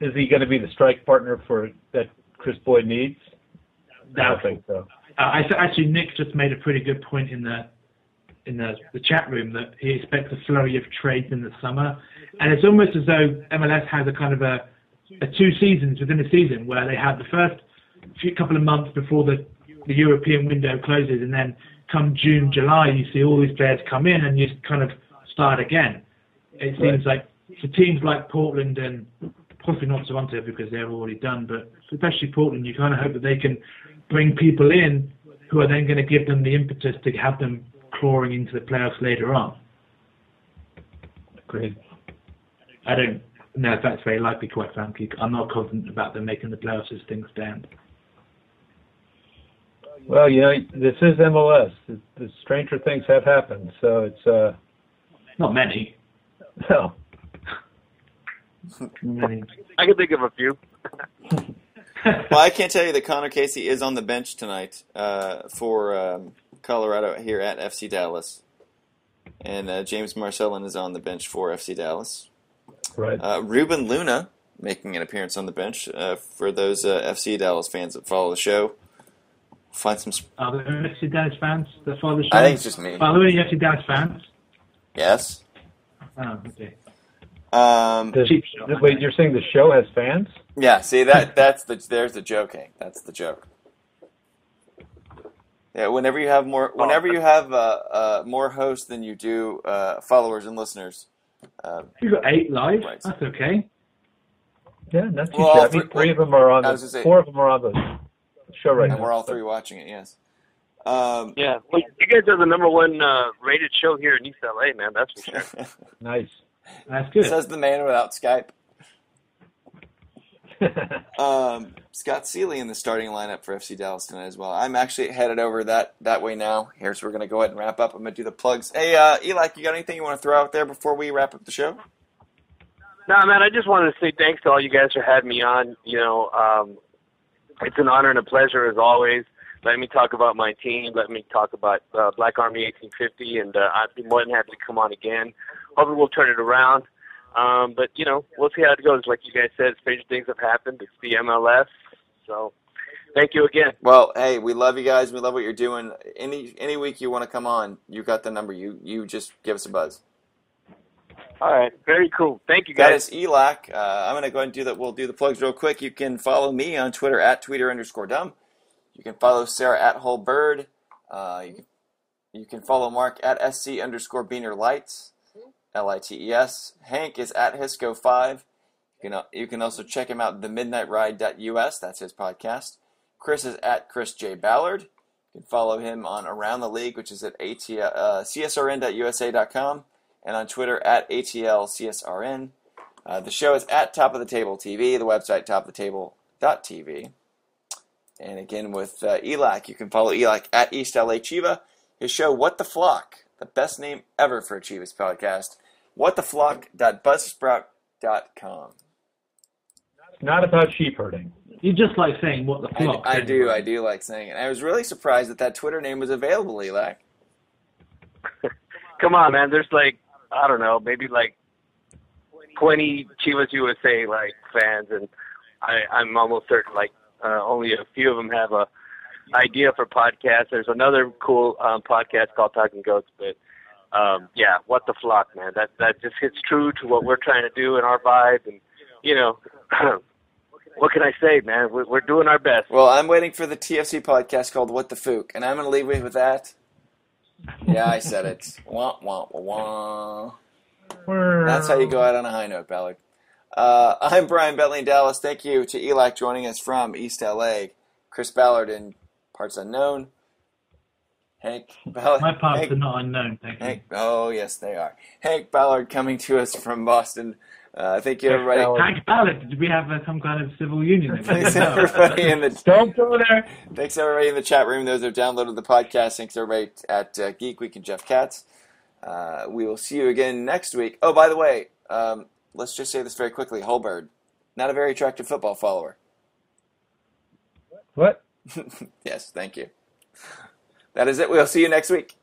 Speaker 2: is he going to be the strike partner for that Kris Boyd needs? I don't think so.
Speaker 4: Uh, I actually Nick just made a pretty good point in the in the, the chat room that he expects a flurry of trades in the summer, and it's almost as though MLS has a kind of a, a two seasons within a season where they have the first few couple of months before the the European window closes, and then come June July you see all these players come in and you kind of start again. It seems like for teams like Portland and possibly not Toronto because they're already done, but especially Portland, you kind of hope that they can bring people in who are then going to give them the impetus to have them clawing into the playoffs later on.
Speaker 2: Agreed.
Speaker 4: I don't know if that's very likely, quite frankly. I'm not confident about them making the playoffs as things stand.
Speaker 2: Well, you know, this is MLS. The, the stranger things have happened, so it's uh
Speaker 4: Not many.
Speaker 2: no.
Speaker 4: many.
Speaker 3: I can think of a few.
Speaker 1: well, I can't tell you that Conor Casey is on the bench tonight uh, for um, Colorado here at FC Dallas, and uh, James Marcelin is on the bench for FC Dallas.
Speaker 2: Right.
Speaker 1: Uh, Ruben Luna making an appearance on the bench uh, for those uh, FC Dallas fans that follow the show. Find some. Sp-
Speaker 4: Are there FC Dallas fans that follow the show?
Speaker 1: I think it's just me.
Speaker 4: Are there any FC Dallas fans?
Speaker 1: Yes.
Speaker 4: Oh, okay.
Speaker 1: Um,
Speaker 2: The- the- wait, you're saying the show has fans?
Speaker 1: yeah. See that that's the there's the joke. Hank. That's the joke. Yeah. Whenever you have more, whenever you have uh, uh, more hosts than you do uh, followers and listeners, uh,
Speaker 4: You've got eight live.
Speaker 1: Right.
Speaker 4: That's okay.
Speaker 2: Yeah, not too
Speaker 1: Well, all
Speaker 2: shabby.
Speaker 1: three-
Speaker 2: Three of them are on the
Speaker 1: say-
Speaker 2: four of them are on the show right
Speaker 1: and
Speaker 2: now.
Speaker 1: we're all three watching it. Yes. Um,
Speaker 3: Yeah, well, you guys are the number one uh, rated show here in East LA, man. That's for sure.
Speaker 2: Nice.
Speaker 4: That's good.
Speaker 1: says the man without Skype. um, Scott Sealy in the starting lineup for FC Dallas tonight as well. I'm actually headed over that that way now. Here's we're going to go ahead and wrap up. I'm going to do the plugs. Hey, uh, Eli, you got anything you want to throw out there before we wrap up the show?
Speaker 3: No, man, I just wanted to say thanks to all you guys for having me on. You know, um, it's an honor and a pleasure as always. Let me talk about my team. Let me talk about uh, Black Army 1850, and uh, I'd be more than happy to come on again. Hopefully, we'll turn it around. Um, but you know, we'll see how it goes. Like you guys said, strange things have happened. It's the MLS, so thank you again.
Speaker 1: Well, hey, we love you guys. We love what you're doing. Any any week you want to come on, you got the number. You you just give us a buzz.
Speaker 3: All right, very cool. Thank you, guys.
Speaker 1: is Elac. Uh, I'm going to go ahead and do that. We'll do the plugs real quick. You can follow me on Twitter at tweeter underscore dumb. You can follow Sarah at whole bird. Uh, you, can, you can follow Mark at sc underscore beaner lights, L I T E S. Hank is at hisco5. You can, you can also check him out, at themidnightride.us. That's his podcast. Chris is at Chris J. Ballard. You can follow him on Around the League, which is at AT, uh, csrn.usa.com and on Twitter at ATLCSRN. Uh, the show is at Top of the Table TV, the website topoftheTable.tv. And again, with uh, ELAC, you can follow ELAC at East LA Chiva. His show, What the Flock, the best name ever for a Chivas podcast, whattheflock.buzzsprout.com.
Speaker 2: It's not about sheep herding.
Speaker 4: You just like saying what the
Speaker 1: I,
Speaker 4: flock.
Speaker 1: I
Speaker 4: don't
Speaker 1: do. I do like saying it. I was really surprised that that Twitter name was available, ELAC.
Speaker 3: Come on, man. There's like I don't know, maybe like 20 Chivas USA like fans, and I, I'm almost certain like uh, only a few of them have a idea for podcasts. There's another cool um, podcast called Talking Goats, but um, yeah, what the flock, man. That that just hits true to what we're trying to do in our vibe, and you know. What can I say, man? We're, we're doing our best.
Speaker 1: Well, I'm waiting for the TFC podcast called What the Fook, and I'm going to leave with that. Yeah, I said it. wah, wah, wah, wah. That's how you go out on a high note, Ballard. Uh, I'm Brian Bentley in Dallas. Thank you to ELAC joining us from East LA. Chris Ballard in Parts Unknown. Hank Ballard.
Speaker 4: My parts
Speaker 1: Hank,
Speaker 4: are not unknown, thank you.
Speaker 1: Hank, oh, yes, they are. Hank Ballard coming to us from Boston. Uh, thank you, everybody.
Speaker 4: Hank Ballard, did we have uh, some kind of civil union?
Speaker 1: Thanks, everybody in the
Speaker 2: Don't go there.
Speaker 1: Thanks everybody in the chat room. Those who have downloaded the podcast. Thanks everybody at uh, Geek Week and Jeff Katz. Uh, we will see you again next week. Oh, by the way, um, let's just say this very quickly. Holberg, not a very attractive football follower.
Speaker 2: What?
Speaker 1: yes, thank you. That is it. We'll see you next week.